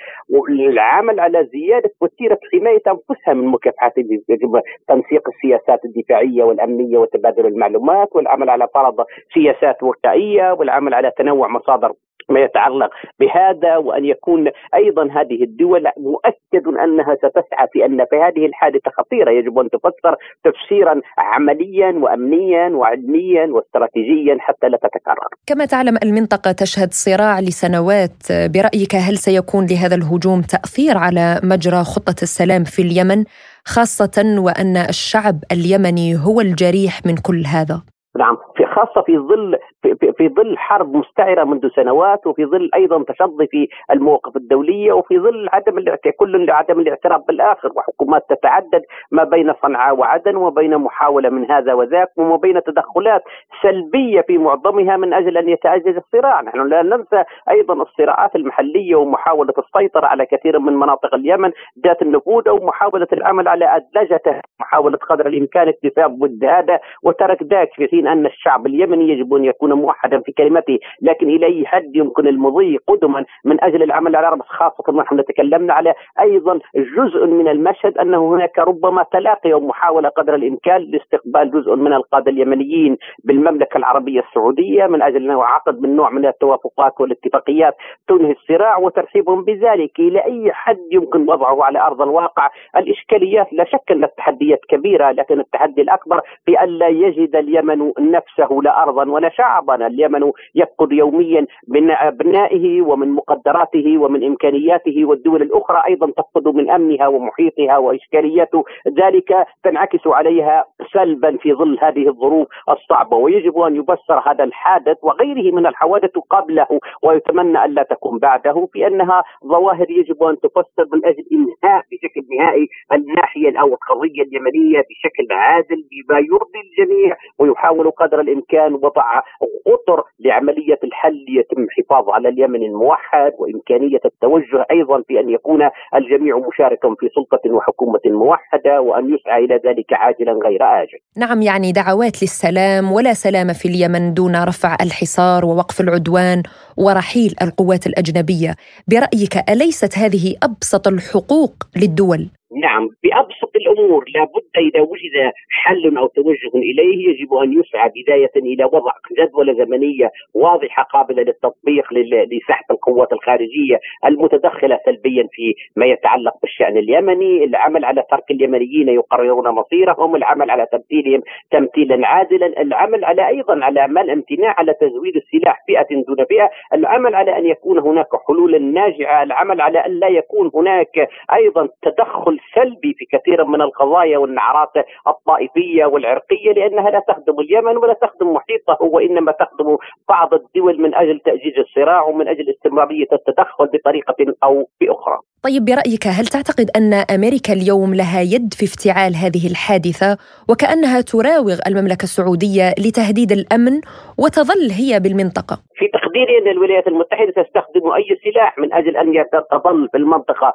العمل على زيادة وتيرة حماية أنفسها من مكافحات يجب تنسيق السياسات الدفاعية والأمنية وتبادل المعلومات والعمل على فرض سياسات وقائيه والعمل على تنوع مصادر ما يتعلق بهذا وأن يكون أيضا هذه الدول مؤكد أنها ستسعى في أن في هذه الحادثة خطيرة يجب أن تفسر تفسيرا عمليا وامنيا وعلميا واستراتيجيا حتى لا تتكرر. كما تعلم المنطقة تشهد صراع لسنوات برأيك هل سيكون لهذا الهجوم تأثير على مجرى خطة السلام في اليمن خاصة وأن الشعب اليمني هو الجريح من كل هذا؟ نعم. في خاصة في ظل في, في ظل حرب مستعرة منذ سنوات وفي ظل أيضا تشظي في المواقف الدولية وفي ظل عدم كل لعدم الاعتراف بالآخر وحكومات تتعدد ما بين صنعاء وعدن وما بين محاولة من هذا وذاك وما بين تدخلات سلبية في معظمها من أجل أن يتعزز الصراع. نحن لا ننسى أيضا الصراعات المحلية ومحاولة السيطرة على كثير من مناطق اليمن ذات النفوذ أو محاولة العمل على أدلجته محاولة قدر الإمكان اكتساب هذا وترك ذاك في حين أن الشعب اليمني يجب أن يكون موحدا في كلمته لكن إلى أي حد يمكن المضي قدما من أجل العمل على رأس خاصة ونحن تكلمنا على أيضا جزء من المشهد أنه هناك ربما تلاقي ومحاولة قدر الإمكان لاستقبال جزء من القادة اليمنيين بالمملكة العربية السعودية من أجل أنه عقد من نوع من التوافقات والاتفاقيات تنهي الصراع وترحيبهم بذلك. إلى أي حد يمكن وضعه على أرض الواقع؟ الإشكاليات لا شك أن التحديات كبيرة لكن التحدي الأكبر في لا يجد اليمن نفسه لا أرضا ولا شعبا اليمن يفقد يوميا من أبنائه ومن مقدراته ومن إمكانياته والدول الأخرى أيضا تفقد من أمنها ومحيطها وإشكالياته ذلك تنعكس عليها سلبا في ظل هذه الظروف الصعبة. ويجب أن يبصر هذا الحادث وغيره من الحوادث قبله ويتمنى ألا تكون بعده في أنها ظواهر يجب أن تفسر من أجل إنهاء بشكل نهائي الناحية أو القضية اليمنية بشكل عادل بما يرضي الجميع ويحاول قدر الإمكان وضع اطر لعملية الحل يتم الحفاظ على اليمن الموحد وإمكانية التوجه أيضا في أن يكون الجميع مشاركا في سلطة وحكومة موحدة وأن يسعى إلى ذلك عاجلا غير آجل. نعم يعني دعوات للسلام ولا سلام في اليمن دون رفع الحصار ووقف العدوان ورحيل القوات الأجنبية، برأيك أليست هذه أبسط الحقوق للدول؟ نعم بأبسط الأمور لابد إذا وجد حل أو توجه إليه يجب أن يسعى بداية إلى وضع جدولة زمنية واضحة قابلة للتطبيق لسحب القوات الخارجية المتدخلة سلبيا في ما يتعلق بالشأن اليمني. العمل على ترك اليمنيين يقررون مصيرهم العمل على تمثيلهم تمثيلا عادلا العمل على أيضا على منع امتناع على تزويد السلاح فئة دون فئة العمل على أن يكون هناك حلول ناجعة العمل على أن لا يكون هناك أيضا تدخل سلبي في كثير من القضايا والنعرات الطائفية والعرقية لأنها لا تخدم اليمن ولا تخدم محيطه وإنما تخدم بعض الدول من أجل تاجيج الصراع ومن أجل استمرارية التدخل بطريقة أو بأخرى. طيب برأيك هل تعتقد أن أمريكا اليوم لها يد في افتعال هذه الحادثة وكأنها تراوغ المملكة السعودية لتهديد الأمن وتظل هي بالمنطقة؟ في تقديري أن الولايات المتحدة تستخدم أي سلاح من أجل أن تظل في المنطقة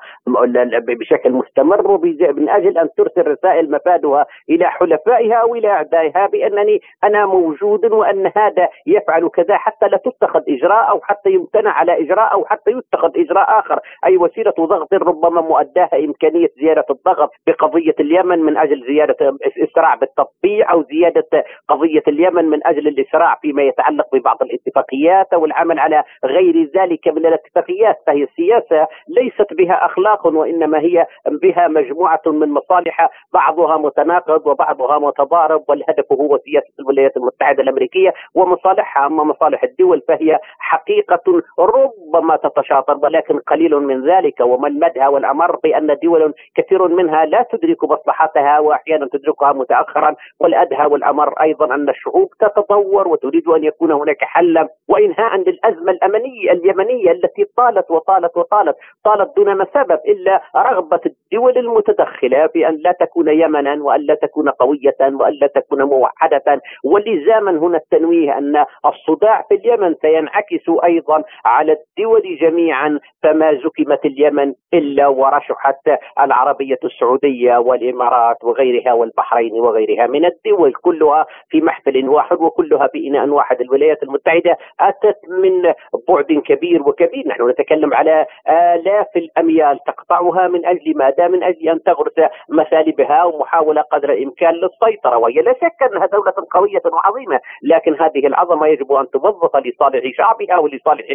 بشكل مستمر من أجل أن ترسل رسائل مفادها إلى حلفائها أو إلى أعدائها بأنني أنا موجود وأن هذا يفعل كذا حتى لا تتخذ إجراء أو حتى يمتنع على إجراء أو حتى يتخذ إجراء آخر أي وسيلة ضغط ربما مؤداها إمكانية زيادة الضغط بقضية اليمن من أجل زيادة الإسراع بالتطبيع أو زيادة قضية اليمن من أجل الإسراع فيما يتعلق ببعض الاتفاقيات أو العمل على غير ذلك من الاتفاقيات. فهي السياسة ليست بها أخلاق وإنما هي بها مجموعة من مصالح بعضها متناقض وبعضها متضارب والهدف هو سياسة الولايات المتحدة الأمريكية ومصالحها. أما مصالح الدول فهي حقيقة ربما تتشاطر ولكن قليل من ذلك. ومن مدها والأمر بأن دول كثير منها لا تدرك مصلحتها وأحيانا تدركها متأخرا والأدهى والأمر أيضا أن الشعوب تتطور وتريد أن يكون هناك حلا وإنهاء للأزمة الأمنية اليمنية التي طالت وطالت وطالت طالت دون ما سبب إلا رغبة الدول المتدخلة بان لا تكون يمنا وأن لا تكون قوية وأن لا تكون موحدة. ولزاما هنا التنويه أن الصداع في اليمن سينعكس أيضا على الدول جميعا فما زكمت اليمن إلا ورشحت العربية السعودية والإمارات وغيرها والبحرين وغيرها من الدول كلها في محفل واحد وكلها بإناء واحد. الولايات المتحدة أتت من بعد كبير وكبير. نحن نتكلم على آلاف الأميال تقطعها من أجل ماذا؟ من أجل أن تغرس مثالبها ومحاولة قدر الإمكان للسيطرة. وهي لا شك أنها دولة قوية وعظيمة لكن هذه العظمة يجب أن توظف لصالح شعبها ولصالح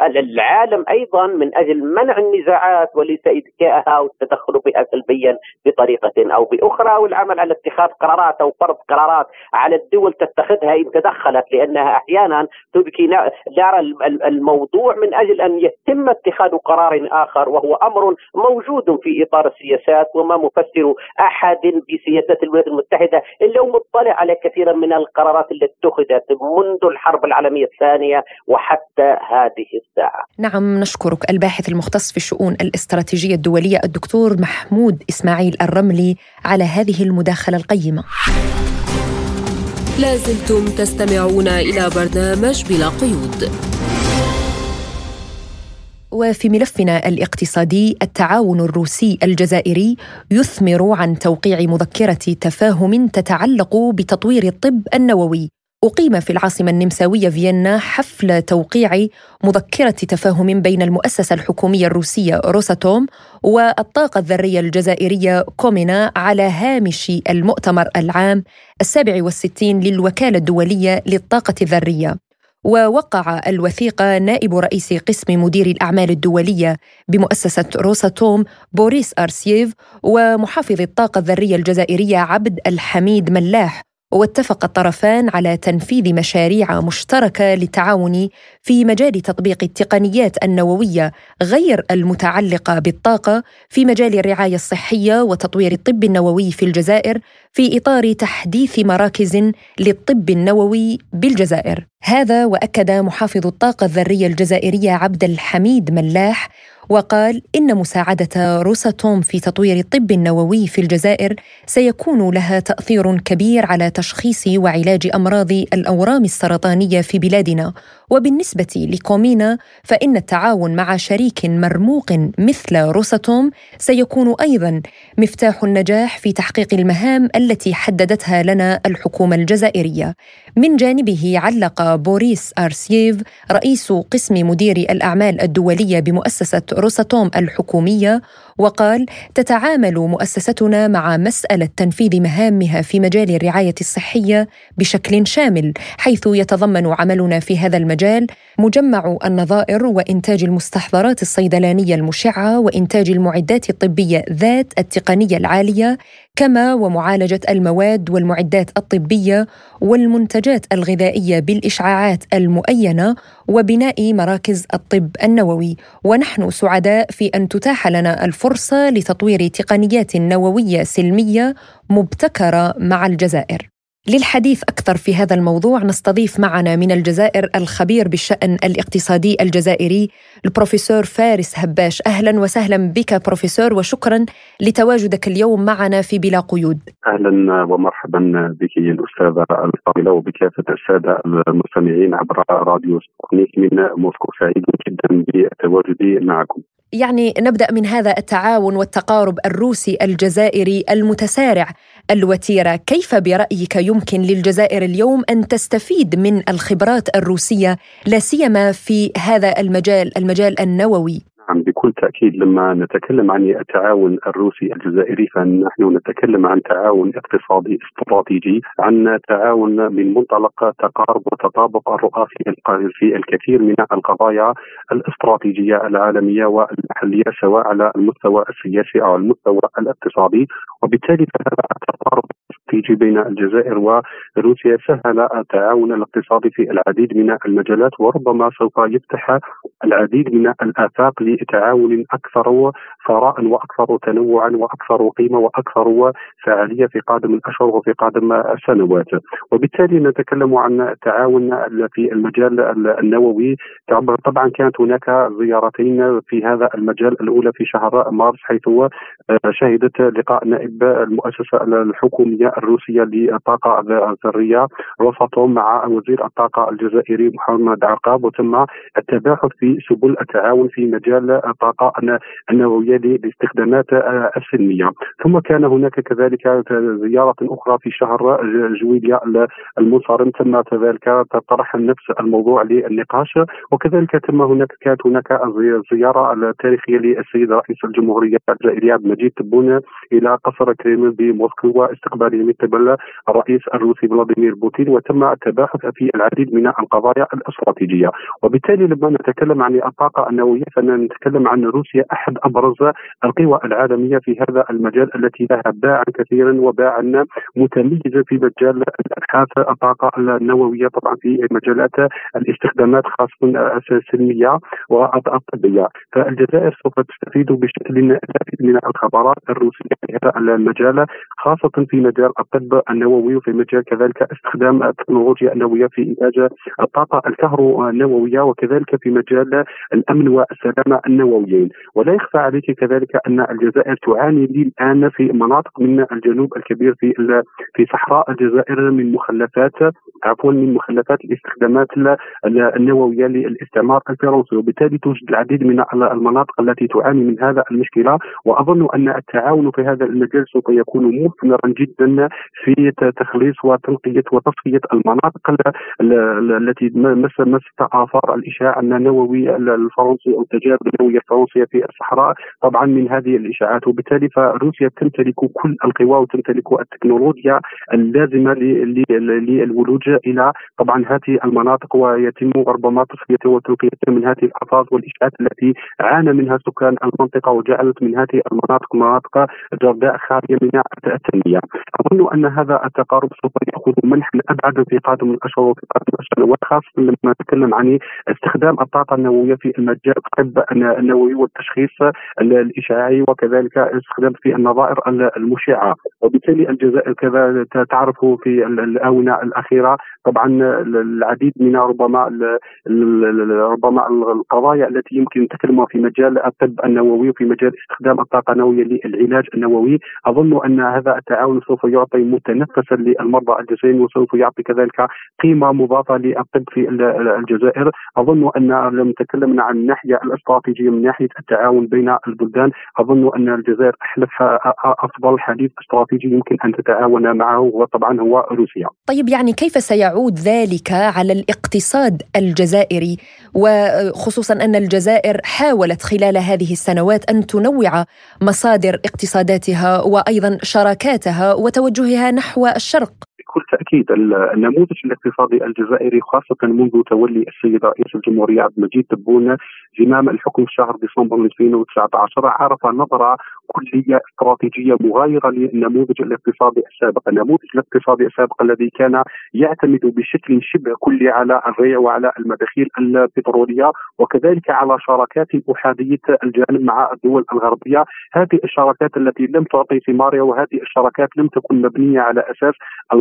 العالم أيضا من أجل منع النزاعات. وليس اذكائها والتدخل بها سلبيا بطريقة أو بأخرى والعمل على اتخاذ قرارات أو فرض قرارات على الدول تتخذها إن تدخلت لأنها أحيانا تبكي نار الموضوع من أجل أن يتم اتخاذ قرار آخر وهو أمر موجود في إطار السياسات وما مفسر أحد بسياسات الولايات المتحدة إلا مطلع على كثيرا من القرارات التي اتخذت منذ الحرب العالمية الثانية وحتى هذه الساعة. نعم نشكرك الباحث المختص في الشؤون الاستراتيجية الدولية الدكتور محمود إسماعيل الرملي على هذه المداخلة القيمة. لازلتم تستمعون إلى برنامج بلا قيود. وفي ملفنا الاقتصادي التعاون الروسي الجزائري يثمر عن توقيع مذكرة تفاهم تتعلق بتطوير الطب النووي أقيم في العاصمة النمساوية فيينا حفل توقيع مذكرة تفاهم بين المؤسسة الحكومية الروسية روساتوم والطاقة الذرية الجزائرية كومينا على هامش المؤتمر العام السابع والستين للوكالة الدولية للطاقة الذرية. ووقع الوثيقة نائب رئيس قسم مدير الأعمال الدولية بمؤسسة روساتوم بوريس أرسييف ومحافظ الطاقة الذرية الجزائرية عبد الحميد ملاح واتفق الطرفان على تنفيذ مشاريع مشتركة للتعاون في مجال تطبيق التقنيات النووية غير المتعلقة بالطاقة في مجال الرعاية الصحية وتطوير الطب النووي في الجزائر في إطار تحديث مراكز للطب النووي بالجزائر. هذا وأكد محافظ الطاقة الذرية الجزائرية عبد الحميد ملاح وقال إن مساعدة روساتوم في تطوير الطب النووي في الجزائر سيكون لها تأثير كبير على تشخيص وعلاج أمراض الأورام السرطانية في بلادنا. وبالنسبة لكومينا فإن التعاون مع شريك مرموق مثل روساتوم سيكون أيضا مفتاح النجاح في تحقيق المهام التي حددتها لنا الحكومة الجزائرية. من جانبه علق بوريس أرسييف رئيس قسم مدير الأعمال الدولية بمؤسسة روساتوم الحكومية وقال تتعامل مؤسستنا مع مسألة تنفيذ مهامها في مجال الرعاية الصحية بشكل شامل حيث يتضمن عملنا في هذا المجال مجمع النظائر وإنتاج المستحضرات الصيدلانية المشعة وإنتاج المعدات الطبية ذات التقنية العالية كما ومعالجة المواد والمعدات الطبية والمنتجات الغذائية بالإشعاعات المؤينة وبناء مراكز الطب النووي. ونحن سعداء في أن تتاح لنا الفرصة لتطوير تقنيات نووية سلمية مبتكرة مع الجزائر. للحديث أكثر في هذا الموضوع نستضيف معنا من الجزائر الخبير بالشأن الاقتصادي الجزائري البروفيسور فارس هباش. أهلا وسهلا بك بروفيسور وشكرا لتواجدك اليوم معنا في بلا قيود. أهلا ومرحبا بك الأستاذة الفاضلة وبكافة السادة المستمعين عبر راديو سبوتنيك من موسكو. سعيد جدا بتواجدي معكم. يعني نبدأ من هذا التعاون والتقارب الروسي الجزائري المتسارع الوتيرة، كيف برأيك يمكن للجزائر اليوم أن تستفيد من الخبرات الروسية لا سيما في هذا المجال، المجال النووي؟ نعم بكل تأكيد لما نتكلم عن التعاون الروسي الجزائري فنحن نتكلم عن تعاون اقتصادي استراتيجي عن تعاون من منطلق تقارب وتطابق الرؤى في الكثير من القضايا الاستراتيجية العالمية والمحلية سواء على المستوى السياسي أو المستوى الاقتصادي. وبالتالي فهذا التقارب الاستراتيجي بين الجزائر وروسيا سهل التعاون الاقتصادي في العديد من المجالات وربما سوف يفتح العديد من الآفاق لتعاون أكثر ثراء وأكثر تنوعا وأكثر قيمة وأكثر فعالية في قادم الأشهر وفي قادم السنوات. وبالتالي نتكلم عن تعاون في المجال النووي. طبعا كانت هناك زيارتين في هذا المجال الأولى في شهر مارس حيث شهدت لقاء نائب المؤسسة الحكومية الروسية للطاقه الذرية روساتوم مع وزير الطاقة الجزائري محمد عقاب وتم التباحث في لسبل التعاون في مجال الطاقة النووية لاستخدامات السلمية. ثم كان هناك كذلك زيارة أخرى في شهر جويليا المنصرم تم كذلك طرح نفس الموضوع للنقاش وكذلك تم هناك كانت هناك زيارة التاريخية للسيد رئيس الجمهورية الجزائريه عبد المجيد تبون إلى قصر كريملين بموسكو واستقباله من قبل الرئيس الروسي فلاديمير بوتين وتم التباحث في العديد من القضايا الاستراتيجية. وبالتالي لما نتكلم عن الطاقة النووية فنتكلم نتكلم عن روسيا أحد أبرز القوى العالمية في هذا المجال التي لها باعا كثيرا وباعا متميزا في مجال الأبحاث الطاقة النووية طبعا في مجالات الاستخدامات خاصة السلمية والطبيه فالجزائر سوف تستفيد بشكل من الخبرات الروسية في هذا المجال خاصة في مجال الطب النووي وفي مجال كذلك استخدام التكنولوجيا النووية في إنتاج الطاقة الكهرومائيه وكذلك في مجال الأمن والسلامة النوويين. ولا يخفى عليك كذلك أن الجزائر تعاني الان في مناطق من الجنوب الكبير في في صحراء الجزائر من مخلفات عفوا من مخلفات الاستخدامات النووية للاستعمار الفرنسي. وبالتالي توجد العديد من المناطق التي تعاني من هذا المشكلة. وأظن أن التعاون في هذا المجال سوف يكون مثمرا جدا في تخليص وتنقية وتصفية المناطق التي مست آثار الاشعاع النووي الفرنسي أو التجارب النووية الفرنسية في الصحراء طبعا من هذه الإشاعات وبالتالي فروسيا تمتلك كل القوى وتمتلك التكنولوجيا اللازمة للولوج إلى طبعا هذه المناطق ويتم ربما تصفية وتنقية من هذه الألفاظ والإشاعات التي عانى منها سكان المنطقة وجعلت من هذه المناطق مناطق جرداء خالية من التنمية. أظن أن هذا التقارب سوف يأخذ منحا ابعد في قادم الاشهر وفي قادم السنوات خاصه لما نتكلم عن استخدام الطاقة النووية في المجال الطب النووي والتشخيص الإشعاعي وكذلك استخدام في النظائر المشعة. وبالتالي الجزائر كذا تعرف في الآونة الأخيرة. طبعا العديد من ربما ربما القضايا التي يمكن تكلمها في مجال الطب النووي وفي مجال استخدام الطاقة النووية للعلاج النووي. أظن أن هذا التعاون سوف يعطي متنفسا للمرضى الجزائريين وسوف يعطي كذلك قيمة مضافة للطب في الجزائر. أظن أن لما تكلمنا عن الناحيه الاستراتيجية من ناحية التعاون بين البلدان. أظن أن الجزائر أحلف أفضل حليف استراتيجي يمكن أن تتعاون معه وطبعا هو روسيا. طيب يعني كيف سيعود ذلك على الاقتصاد الجزائري وخصوصا أن الجزائر حاولت خلال هذه السنوات أن تنوع مصادر اقتصاداتها وأيضا شراكاتها وتوجهها نحو الشرق. بكل تأكيد النموذج الاقتصادي الجزائري خاصة منذ تولي السيد رئيس الجمهورية عبد المجيد تبون زمام الحكم في شهر ديسمبر 2019 عرف نظرة كلية استراتيجية مغايرة للنموذج الاقتصادي السابق، النموذج الاقتصادي السابق الذي كان يعتمد بشكل شبه كلي على الريع وعلى المداخيل البترولية وكذلك على شراكات أحادية الجانب مع الدول الغربية، هذه الشراكات التي لم تعطي ثمارها وهذه الشراكات لم تكن مبنية على أساس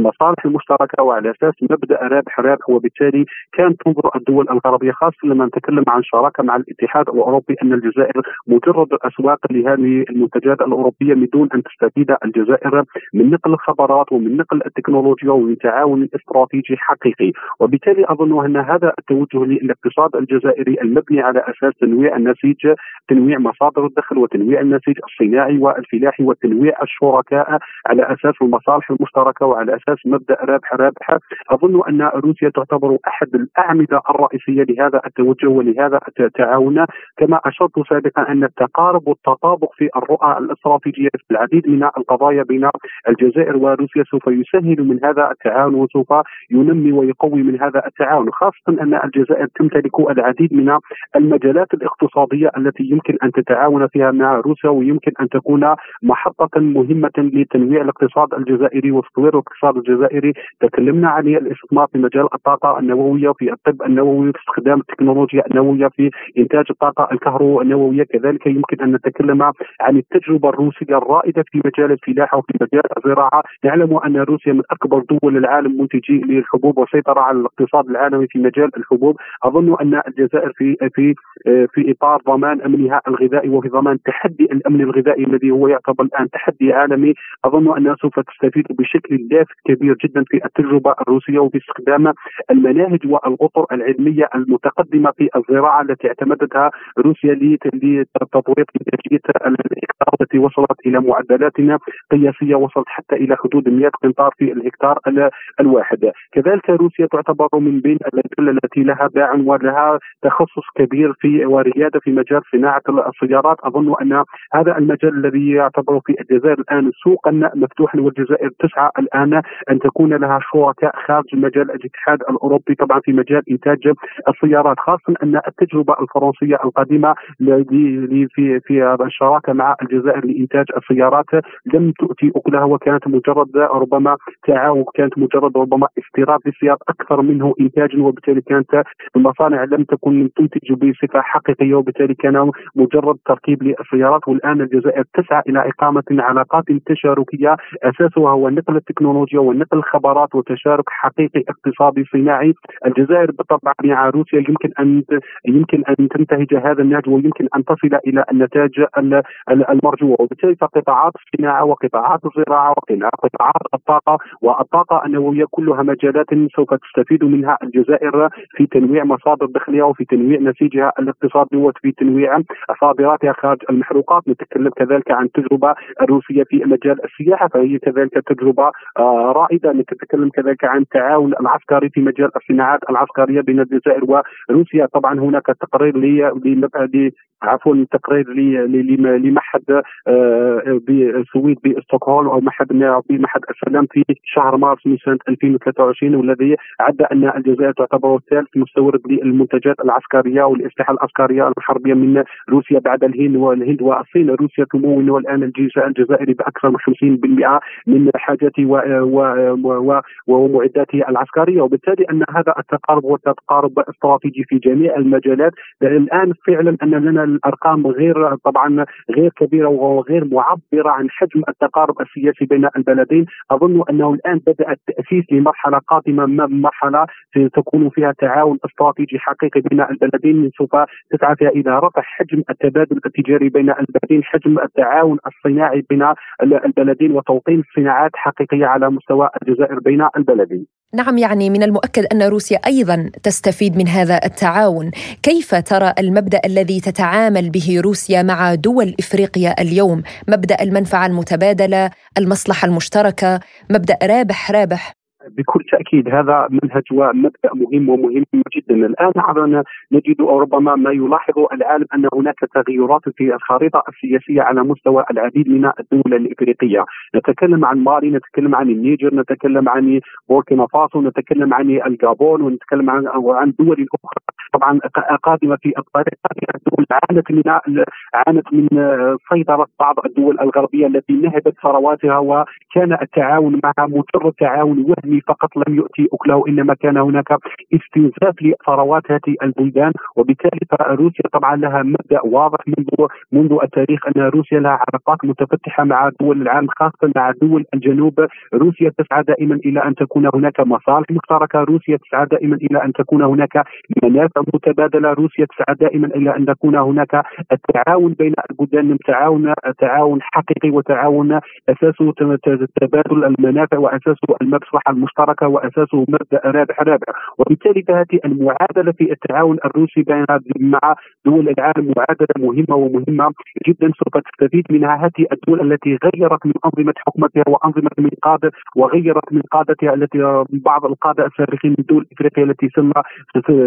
المصالح المشتركة وعلى أساس مبدأ رابح رابح وبالتالي كانت تنظر الدول الغربية خاصة لما نتكلم عن شراكة مع الاتحاد الأوروبي أن الجزائر مجرد اسواق لهذه المنتجات الأوروبية من دون أن تستفيد الجزائر من نقل الخبرات ومن نقل التكنولوجيا ومن تعاون استراتيجي حقيقي. وبالتالي أظن أن هذا التوجه للاقتصاد الجزائري المبني على أساس تنويع النسيج تنويع مصادر الدخل وتنويع النسيج الصناعي والفلاحي وتنويع الشركاء على أساس المصالح المشتركة وعلى أساس مبدأ رابح رابح أظن أن روسيا تعتبر أحد الأعمدة الرئيسية لهذا التوجه ولهذا التعاون كما أشرت سابقا أن التقارب والتطابق في الرؤى الاستراتيجيه في العديد من القضايا بين الجزائر وروسيا سوف يسهل من هذا التعاون وسوف ينمي ويقوي من هذا التعاون خاصة أن الجزائر تمتلك العديد من المجالات الاقتصادية التي يمكن أن تتعاون فيها مع روسيا ويمكن أن تكون محطة مهمة لتنويع الاقتصاد الجزائري وتطوير الاقتصاد الجزائري تكلمنا عن الاستثمار في مجال الطاقة النووية في الطب النووي في استخدام التكنولوجيا النووية في إنتاج الطاقة الكهرومائيه كذلك. يمكن أن نتكلم عن التجربة الروسية الرائدة في مجال الفلاحة وفي مجال الزراعة. نعلم أن روسيا من أكبر دول العالم منتجي للحبوب وسيطر على الاقتصاد العالمي في مجال الحبوب. أظن أن الجزائر في في في إطار ضمان أمنها الغذائي وفي ضمان تحدي الأمن الغذائي الذي هو يعتبر الآن تحدي عالمي. أظن أنها سوف تستفيد بشكل لافت كبير جدا في التجربة الروسية وفي استخدام المناهج والاطر العلمية المتقدمة في الزراعة التي اعتمدتها روسيا لتطوير انتاجيه الهكتار التي وصلت إلى معدلات قياسية وصلت حتى إلى حدود 100 قنطار في الهكتار الواحد. كذلك روسيا تعتبر من بين الدول التي لها باع ولها تخصص كبير في ورياده في مجال صناعة السيارات. أظن أن هذا المجال الذي يعتبر في الجزائر الآن سوقا مفتوحا والجزائر تسعى الآن أن تكون لها شركاء خارج مجال الاتحاد الأوروبي طبعا في مجال إنتاج السيارات خاصه أن التجربة الفرنسية القديمة في في الشراكة مع الجزائر لإنتاج السيارات لم تؤتي أكلها وكانت مجرد ربما تعاون كانت مجرد ربما استيراد للسيارات أكثر منه انتاجا وبالتالي كانت المصانع لم تكن تنتج بصفة حقيقية وبالتالي كان مجرد تركيب للسيارات. والآن الجزائر تسعى إلى إقامة علاقات تشاركية أساسها هو نقل التكنولوجيا ونقل الخبرات وتشارك حقيقي اقتصادي صناعي. الجزائر بالطبع مع روسيا يمكن أن يمكن أن تنتهج هذا النهج ويمكن أن تصل إلى النتاج المرجوه وبالتالي فقطاعات الصناعة وقطاعات الزراعة وقطاعات الطاقة والطاقة النووية كلها مجالات سوف تستفيد منها الجزائر في تنويع مصادر دخلها وفي تنويع نسيجها الاقتصادي وفي تنويع صادراتها خارج المحروقات. نتكلم كذلك عن تجربة روسية في مجال السياحة فهي كذلك تجربة رائدة نتكلم كذلك عن التعاون العسكري في مجال الصناعات العسكرية بين الجزائر وروسيا. طبعا هناك تقرير لي عفوا تقرير لمعهد آه، بالسويد بستوكهولم أو معهد بمعهد السلام في شهر مارس من سنة 2023 والذي عد أن الجزائر تعتبر الثالث مستورد للمنتجات العسكرية والاسلحه العسكرية الحربية من روسيا بعد الهند والهند والصين. روسيا تمول الآن الجيش الجزائري بأكثر من 50% من حاجاته ومعداته العسكرية. وبالتالي أن هذا التقارب هو تقارب استراتيجي في جميع المجالات. الآن فعلا أن لنا الأرقام غير طبعا غير كبيرة وغير معبرة عن حجم التقارب السياسي بين البلدين. أظن أنه الآن بدأ التأسيس لمرحلة قادمة مرحلة تكون فيها تعاون استراتيجي حقيقي بين البلدين سوف تسعى فيها إلى رفع حجم التبادل التجاري بين البلدين حجم التعاون الصناعي بين البلدين وتوطين صناعات حقيقية على مستوى الجزائر بين البلدين نعم يعني من المؤكد أن روسيا أيضا تستفيد من هذا التعاون، كيف ترى المبدأ الذي تتعامل به روسيا مع دول إفريقيا اليوم، مبدأ المنفعة المتبادلة، المصلحة المشتركة، مبدأ رابح رابح؟ بكل تأكيد هذا منهج ومبدأ مهم ومهم جدا. الآن نجد ربما ما يلاحظ العالم أن هناك تغيرات في الخريطة السياسية على مستوى العديد من الدول الإفريقية. نتكلم عن مالي نتكلم عن النيجر نتكلم عن بوركينا فاسو نتكلم عن الجابون ونتكلم عن عن دول أخرى. طبعا قادمة في الدول عانت من عانت من سيطره بعض الدول الغربية التي نهبت ثرواتها وكان التعاون معها مجرد تعاون وهمي فقط لم يؤتي أكله إنما كان هناك استنزاف لثروات هذه البلدان. وبالتالي فروسيا طبعا لها مبدأ واضح منذ منذ التاريخ أن روسيا لها علاقات متفتحة مع دول العالم خاصة مع دول الجنوب. روسيا تسعى دائما إلى أن تكون هناك مصالح مشتركة. روسيا تسعى دائما إلى أن تكون هناك منافع متبادلة. روسيا تسعى دائما إلى أن تكون هناك التعاون بين البلدان تعاون تعاون حقيقي وتعاون أساسه تبادل المنافع وأساسه المصلحة وأساسه مبدأ رابح رابح. وبالتالي فهذه المعادلة في التعاون الروسي بين مع دول العالم. معادلة مهمة ومهمة جدا سوف تستفيد منها. هذه الدول التي غيرت من أنظمة حكمتها وأنظمة من قادة وغيرت من قادتها التي بعض القادة السابقين من دول إفريقيا التي سمى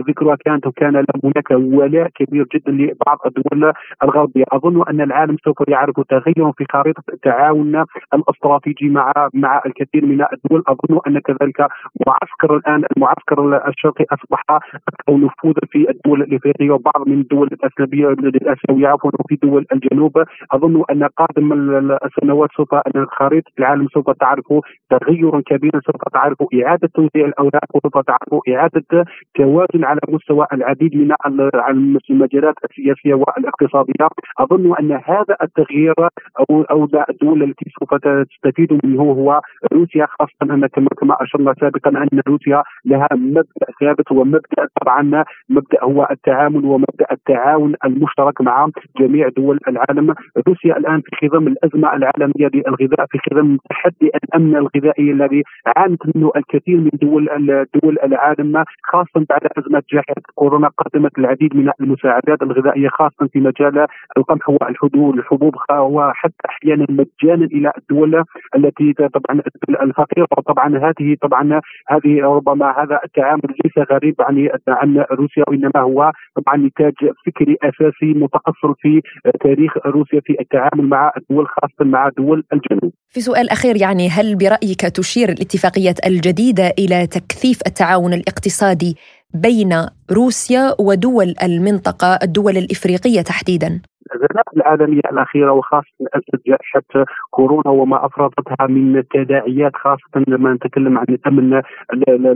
ذكرها كانت وكان هناك ولاء كبير جدا لبعض الدول الغربية. أظن أن العالم سوف يعرف تغيرا في خارطه التعاون الاستراتيجي مع مع الكثير من الدول. أظن أن كذلك معسكر الآن المعسكر الشرقي أصبح أكثر نفوذا في الدول الإفريقية وبعض من الدول الاسيويه الاسيويه عفوا وفي دول الجنوب. أظن أن قادم السنوات سوف أن خريطه العالم سوف تعرف تغيرا كبيرا سوف تعرف إعادة توزيع الأوراق وسوف تعرف إعادة توازن على مستوى العديد من المجالات السياسية والاقتصادية. أظن أن هذا التغيير أو أو الدول التي سوف تستفيد منه هو روسيا خاصة أن كما اشرنا سابقا أن روسيا لها مبدأ ثابت ومبدأ طبعا مبدأ هو التعامل ومبدأ التعاون المشترك مع جميع دول العالم. روسيا الآن في خضم الأزمة العالمية للغذاء في خضم تحدي الأمن الغذائي الذي عانت منه الكثير من دول دول العالم خاصه بعد أزمة جائحة كورونا قدمت العديد من المساعدات الغذائية خاصه في مجال القمح والحبوب وحتى أحيانا مجانا إلى الدول التي طبعا الفقيرة. وطبعا هذه طبعا هذه ربما هذا التعامل ليس غريب عن عن روسيا وإنما هو طبعا نتاج فكري أساسي متاصل في تاريخ روسيا في التعامل مع الدول خاصة مع دول الجنوب. في سؤال أخير يعني هل برأيك تشير الاتفاقية الجديدة إلى تكثيف التعاون الاقتصادي بين روسيا ودول المنطقة الدول الإفريقية تحديدا؟ الازمات العالمية الأخيرة وخاصة ازمه جائحه كورونا وما افرضتها من تداعيات خاصة لما نتكلم عن الأمن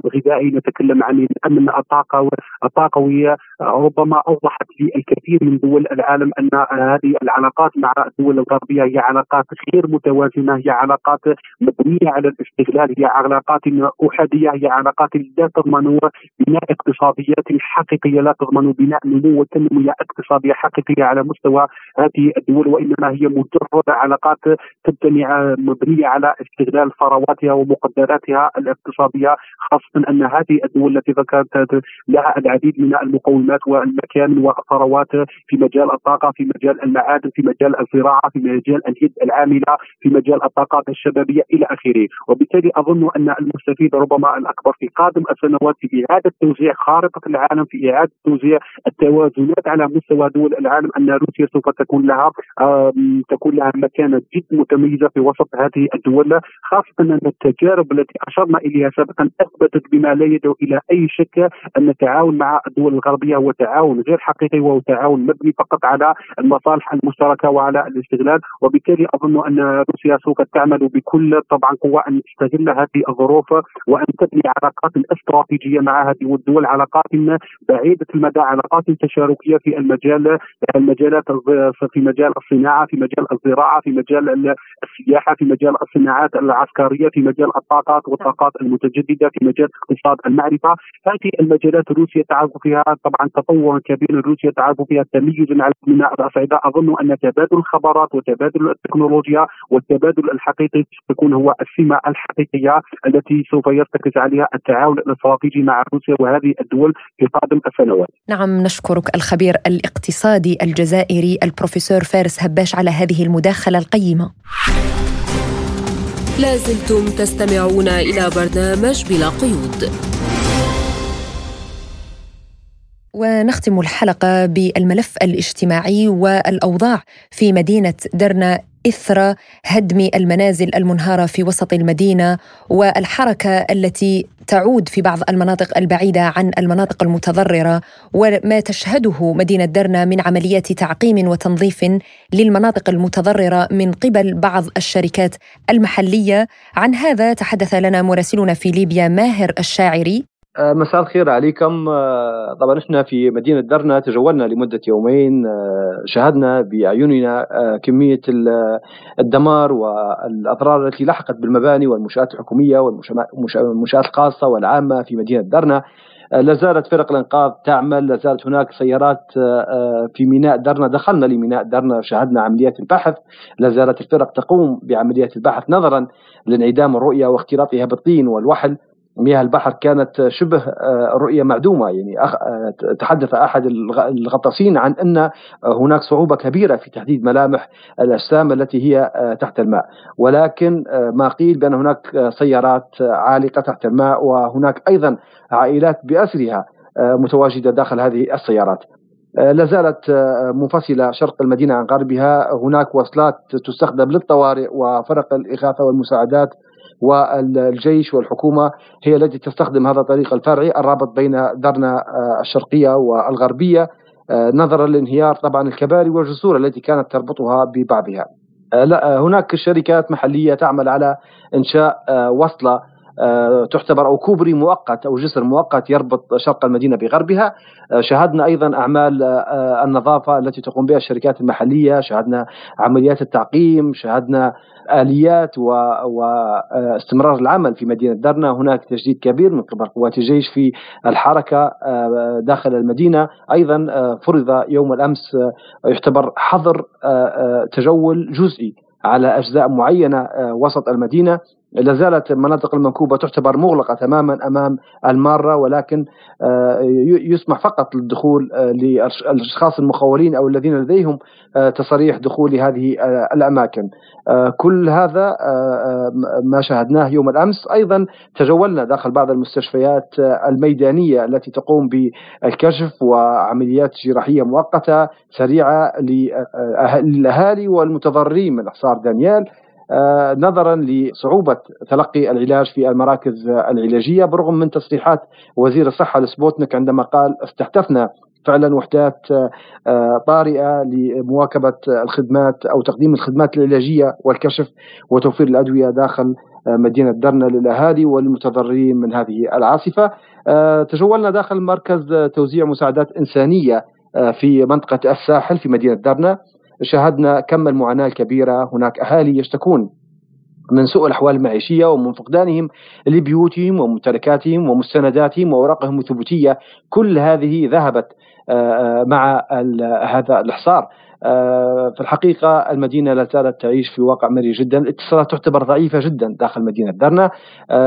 الغذائي نتكلم عن الأمن الطاقة الطاقوية. ربما أوضحت للكثير من دول العالم أن هذه العلاقات مع الدول الغربية هي علاقات غير متوازنة هي علاقات مبنية على الاستغلال هي علاقات أحادية هي علاقات لا تضمن بناء اقتصاديات حقيقية لا تضمن بناء نمو وتنمية اقتصادية حقيقية على مستوى هذه الدول وإنما هي مجرد علاقات تبتني مبنية على استغلال ثرواتها ومقدراتها الاقتصادية خاصة أن هذه الدول التي ذكرت لها العديد من المقومات والمكامن والثروات في مجال الطاقة في مجال المعادن في مجال الزراعة في مجال اليد العاملة في مجال الطاقات الشبابية إلى آخره. وبالتالي أظن أن المستفيد ربما الأكبر في قادم السنوات في إعادة توزيع خارطة العالم في إعادة توزيع التوازنات على مستوى دول العالم أن روسيا سوف تكون لها تكون لها مكانة جد متميزة في وسط هذه الدول خاصة أن التجارب التي أشرنا إليها سابقا أثبتت بما لا يدعو إلى أي شك أن التعاون مع الدول الغربية هو تعاون غير حقيقي وهو تعاون مبني فقط على المصالح المشتركة وعلى الاستغلال. وبالتالي أظن أن روسيا سوف تعمل بكل طبعا قوة أن تستغل هذه الظروف وأن تبني علاقات استراتيجية مع هذه الدول علاقات بعيدة المدى علاقات تشاركية في المجال المجالات في مجال الصناعة في مجال الزراعة في مجال السياحة في مجال الصناعات العسكرية في مجال الطاقات والطاقات المتجددة في مجال اقتصاد المعرفة هذه المجالات روسيا تعرف فيها طبعا تطورا كبيرا روسيا تعرف فيها تميزا على بناء الأصعدة أظن أن تبادل الخبرات وتبادل التكنولوجيا والتبادل الحقيقي سيكون هو السمة الحقيقية التي سوف يرتكز عليها التعاون الاستراتيجي مع روسيا وهذه الدول في قادم السنوات. نعم نشكرك الخبير الاقتصادي الجزائري البروفيسور فارس هباش على هذه المداخلة القيمة. لازلتم تستمعون إلى برنامج بلا قيود. ونختم الحلقة بالملف الاجتماعي والأوضاع في مدينة درنا اثر هدم المنازل المنهارة في وسط المدينة والحركة التي تعود في بعض المناطق البعيدة عن المناطق المتضررة وما تشهده مدينة درنا من عمليات تعقيم وتنظيف للمناطق المتضررة من قبل بعض الشركات المحلية. عن هذا تحدث لنا مراسلنا في ليبيا ماهر الشاعري. مساء الخير عليكم. آه، طبعا إحنا في مدينة درنا تجولنا لمدة يومين آه، شاهدنا بأعيننا كمية الدمار والأضرار التي لحقت بالمباني والمنشآت الحكومية والمنشآت الخاصة والعامة في مدينة درنا. لا زالت فرق الإنقاذ تعمل لا زالت هناك سيارات في ميناء درنا. دخلنا لميناء درنا شاهدنا عمليات البحث. لا زالت الفرق تقوم بعمليات البحث نظرا لانعدام الرؤية واختلاطها بالطين والوحل. مياه البحر كانت شبه آه، رؤية معدومة. يعني آه، تحدث أحد الغطاسين عن أن هناك صعوبة كبيرة في تحديد ملامح الأجسام التي هي آه، تحت الماء. ولكن ما قيل بأن هناك سيارات عالقة تحت الماء وهناك أيضا عائلات بأسرها متواجدة داخل هذه السيارات. لا زالت منفصلة شرق المدينة عن غربها. هناك وصلات تستخدم للطوارئ وفرق الإغاثة والمساعدات والجيش والحكومة هي التي تستخدم هذا الطريق الفرعي الرابط بين درنا آه، الشرقية والغربية. آه، نظرا لانهيار طبعا الكباري والجسور التي كانت تربطها ببعضها. آه، لا هناك شركات محلية تعمل على إنشاء وصلة تعتبر أو كوبري مؤقت أو جسر مؤقت يربط شرق المدينة بغربها. شاهدنا أيضا أعمال النظافة التي تقوم بها الشركات المحلية شاهدنا عمليات التعقيم شاهدنا آليات واستمرار العمل في مدينة درنا. هناك تجديد كبير من قبل قوات الجيش في الحركة داخل المدينة. أيضا فرض يوم الأمس يعتبر حظر تجول جزئي على أجزاء معينة وسط المدينة. لا زالت المناطق المنكوبة تعتبر مغلقة تماما أمام المارة ولكن آه، يسمح فقط للدخول آه، للأشخاص المخولين أو الذين لديهم آه، تصريح دخول هذه الأماكن. كل هذا ما شاهدناه يوم الأمس. أيضا تجولنا داخل بعض المستشفيات الميدانية التي تقوم بالكشف وعمليات جراحية مؤقتة سريعة للأهالي والمتضررين من إحصار دانيال. نظرا لصعوبة تلقي العلاج في المراكز العلاجية برغم من تصريحات وزير الصحة لسبوتنيك عندما قال استحدثنا فعلا وحدات آه، طارئة لمواكبة الخدمات أو تقديم الخدمات العلاجية والكشف وتوفير الأدوية داخل آه، مدينة درنا للأهالي والمتضررين من هذه العاصفة. تجولنا داخل مركز توزيع مساعدات إنسانية في منطقة الساحل في مدينة درنا. شاهدنا كم المعاناة الكبيرة. هناك أهالي يشتكون من سوء الأحوال المعيشية ومن فقدانهم لبيوتهم وممتلكاتهم ومستنداتهم وأوراقهم الثبوتية. كل هذه ذهبت آه، آه، مع هذا الإحصار. آه، في الحقيقة المدينة لا زالت تعيش في واقع مرير جدا. الاتصالات تعتبر ضعيفة جدا داخل مدينة درنا.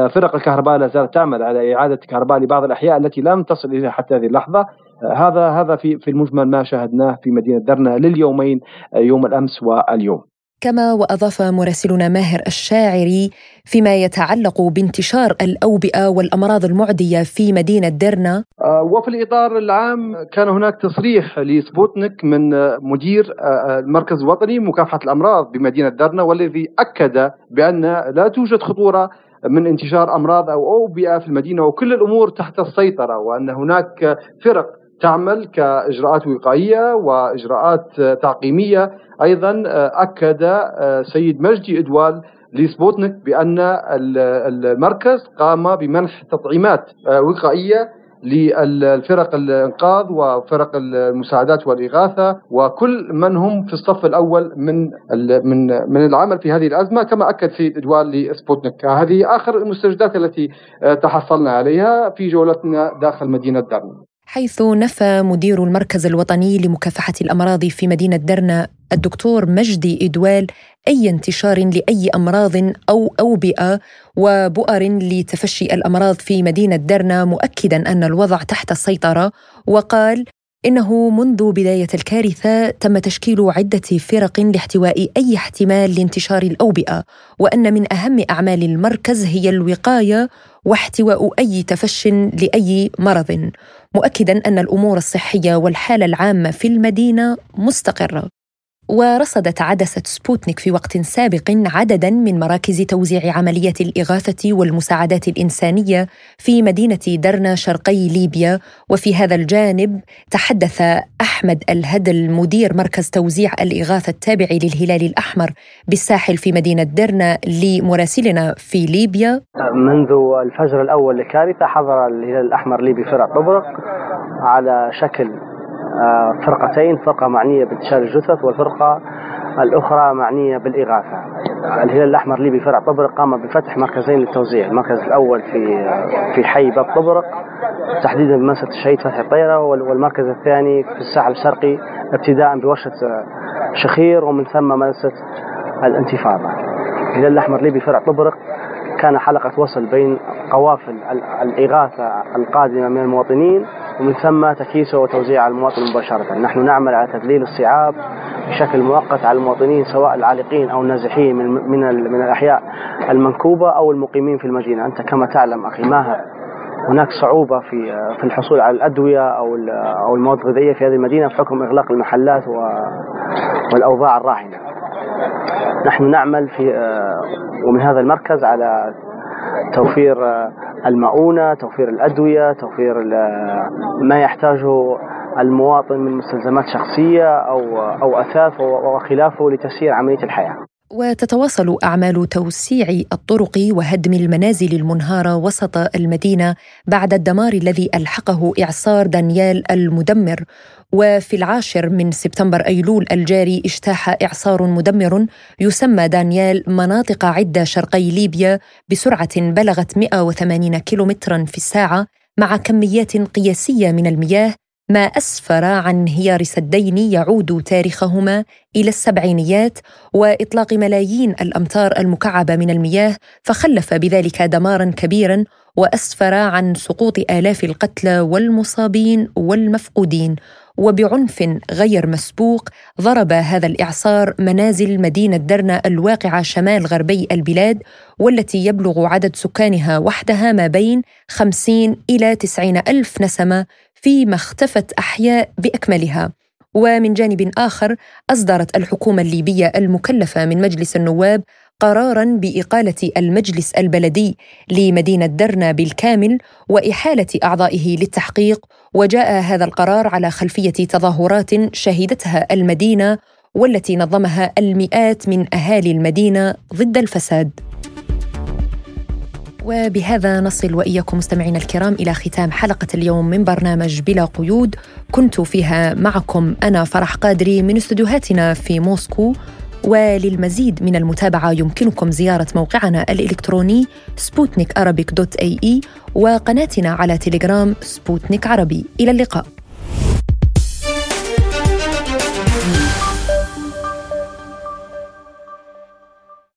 فرق الكهرباء لا زالت تعمل على إعادة الكهرباء لبعض الأحياء التي لم تصل إليها حتى هذه اللحظة. هذا هذا في في المجمل ما شاهدناه في مدينة درنا لليومين يوم الأمس واليوم. كما وأضاف مراسلنا ماهر الشاعري فيما يتعلق بانتشار الأوبئة والأمراض المعدية في مدينة درنا آه، وفي الإطار العام كان هناك تصريح لسبوتنيك من مدير آه، المركز الوطني لمكافحة الأمراض بمدينة درنا والذي أكد بأن لا توجد خطورة من انتشار أمراض أو أوبئة في المدينة وكل الأمور تحت السيطرة وأن هناك فرق تعمل كإجراءات وقائية وإجراءات تعقيمية. أيضا أكد سيد مجدي إدوال لسبوتنيك بأن المركز قام بمنح تطعيمات وقائية للفرق الإنقاذ وفرق المساعدات والإغاثة وكل من هم في الصف الأول من من من العمل في هذه الأزمة كما أكد سيد إدوال لسبوتنيك. هذه آخر المستجدات التي تحصلنا عليها في جولتنا داخل مدينة دارنا حيث نفى مدير المركز الوطني لمكافحة الأمراض في مدينة درنا الدكتور مجدي إدوال أي انتشار لأي أمراض أو أوبئة وبؤر لتفشي الأمراض في مدينة درنا مؤكدا أن الوضع تحت السيطرة. وقال إنه منذ بداية الكارثة تم تشكيل عدة فرق لاحتواء أي احتمال لانتشار الأوبئة وأن من أهم أعمال المركز هي الوقاية واحتواء أي تفش لأي مرض. مؤكدا أن الأمور الصحية والحالة العامة في المدينة مستقرة. ورصدت عدسة سبوتنيك في وقت سابق عددا من مراكز توزيع عملية الإغاثة والمساعدات الإنسانية في مدينة درنا شرقي ليبيا. وفي هذا الجانب تحدث أحمد الهدل مدير مركز توزيع الإغاثة التابع للهلال الأحمر بالساحل في مدينة درنا لمراسلنا في ليبيا. منذ الفجر الأول للكارثة حضر الهلال الأحمر ليبي فرع طبرق على شكل فرقتين فرقة معنية بانتشار الجثث والفرقة الأخرى معنية بالإغاثة. الهلال الأحمر الليبي فرع طبرق قام بفتح مركزين للتوزيع. المركز الأول في في حي باب طبرق تحديدا بمنسة الشهيد فتحي الطيرة والمركز الثاني في الساحل الشرقي ابتداء بورشة شخير ومن ثم منسة الانتفاضة. الهلال الأحمر الليبي فرع طبرق كان حلقة وصل بين قوافل الإغاثة القادمة من المواطنين ومن ثم تكيسه وتوزيعه على المواطن مباشرة نحن نعمل على تدليل الصعاب بشكل مؤقت على المواطنين سواء العالقين أو النازحين من, من, من الأحياء المنكوبة أو المقيمين في المدينة أنت كما تعلم أخي ماهر هناك صعوبة في في الحصول على الأدوية أو أو المواد الغذائية في هذه المدينة بحكم إغلاق المحلات والأوضاع الراهنة. نحن نعمل في ومن هذا المركز على توفير المؤونة توفير الأدوية توفير ما يحتاجه المواطن من مستلزمات شخصية أو أو أثاث وخلافه لتسيير عملية الحياة. وتتواصل أعمال توسيع الطرق وهدم المنازل المنهارة وسط المدينة بعد الدمار الذي ألحقه إعصار دانيال المدمر. وفي العاشر من سبتمبر أيلول الجاري اجتاح إعصار مدمر يسمى دانيال مناطق عدة شرقي ليبيا بسرعة بلغت 180 كيلومترا في الساعة مع كميات قياسية من المياه ما أسفر عن انهيار سدين يعود تاريخهما إلى السبعينيات وإطلاق ملايين الأمتار المكعبة من المياه فخلف بذلك دمارا كبيرا وأسفر عن سقوط آلاف القتلى والمصابين والمفقودين. وبعنف غير مسبوق ضرب هذا الإعصار منازل مدينة درنا الواقعة شمال غربي البلاد والتي يبلغ عدد سكانها وحدها ما بين 50 إلى 90 ألف نسمة فيما اختفت أحياء بأكملها. ومن جانب آخر أصدرت الحكومة الليبية المكلفة من مجلس النواب قرارا بإقالة المجلس البلدي لمدينة درنا بالكامل وإحالة أعضائه للتحقيق وجاء هذا القرار على خلفية تظاهرات شهدتها المدينة والتي نظمها المئات من أهالي المدينة ضد الفساد. وبهذا نصل وإياكم مستمعينا الكرام إلى ختام حلقة اليوم من برنامج بلا قيود. كنت فيها معكم أنا فرح قادري من استديوهاتنا في موسكو. وللمزيد من المتابعة يمكنكم زيارة موقعنا الإلكتروني سبوتنيك dot ae وقناتنا على تليجرام سبوتنيك عربي. إلى اللقاء.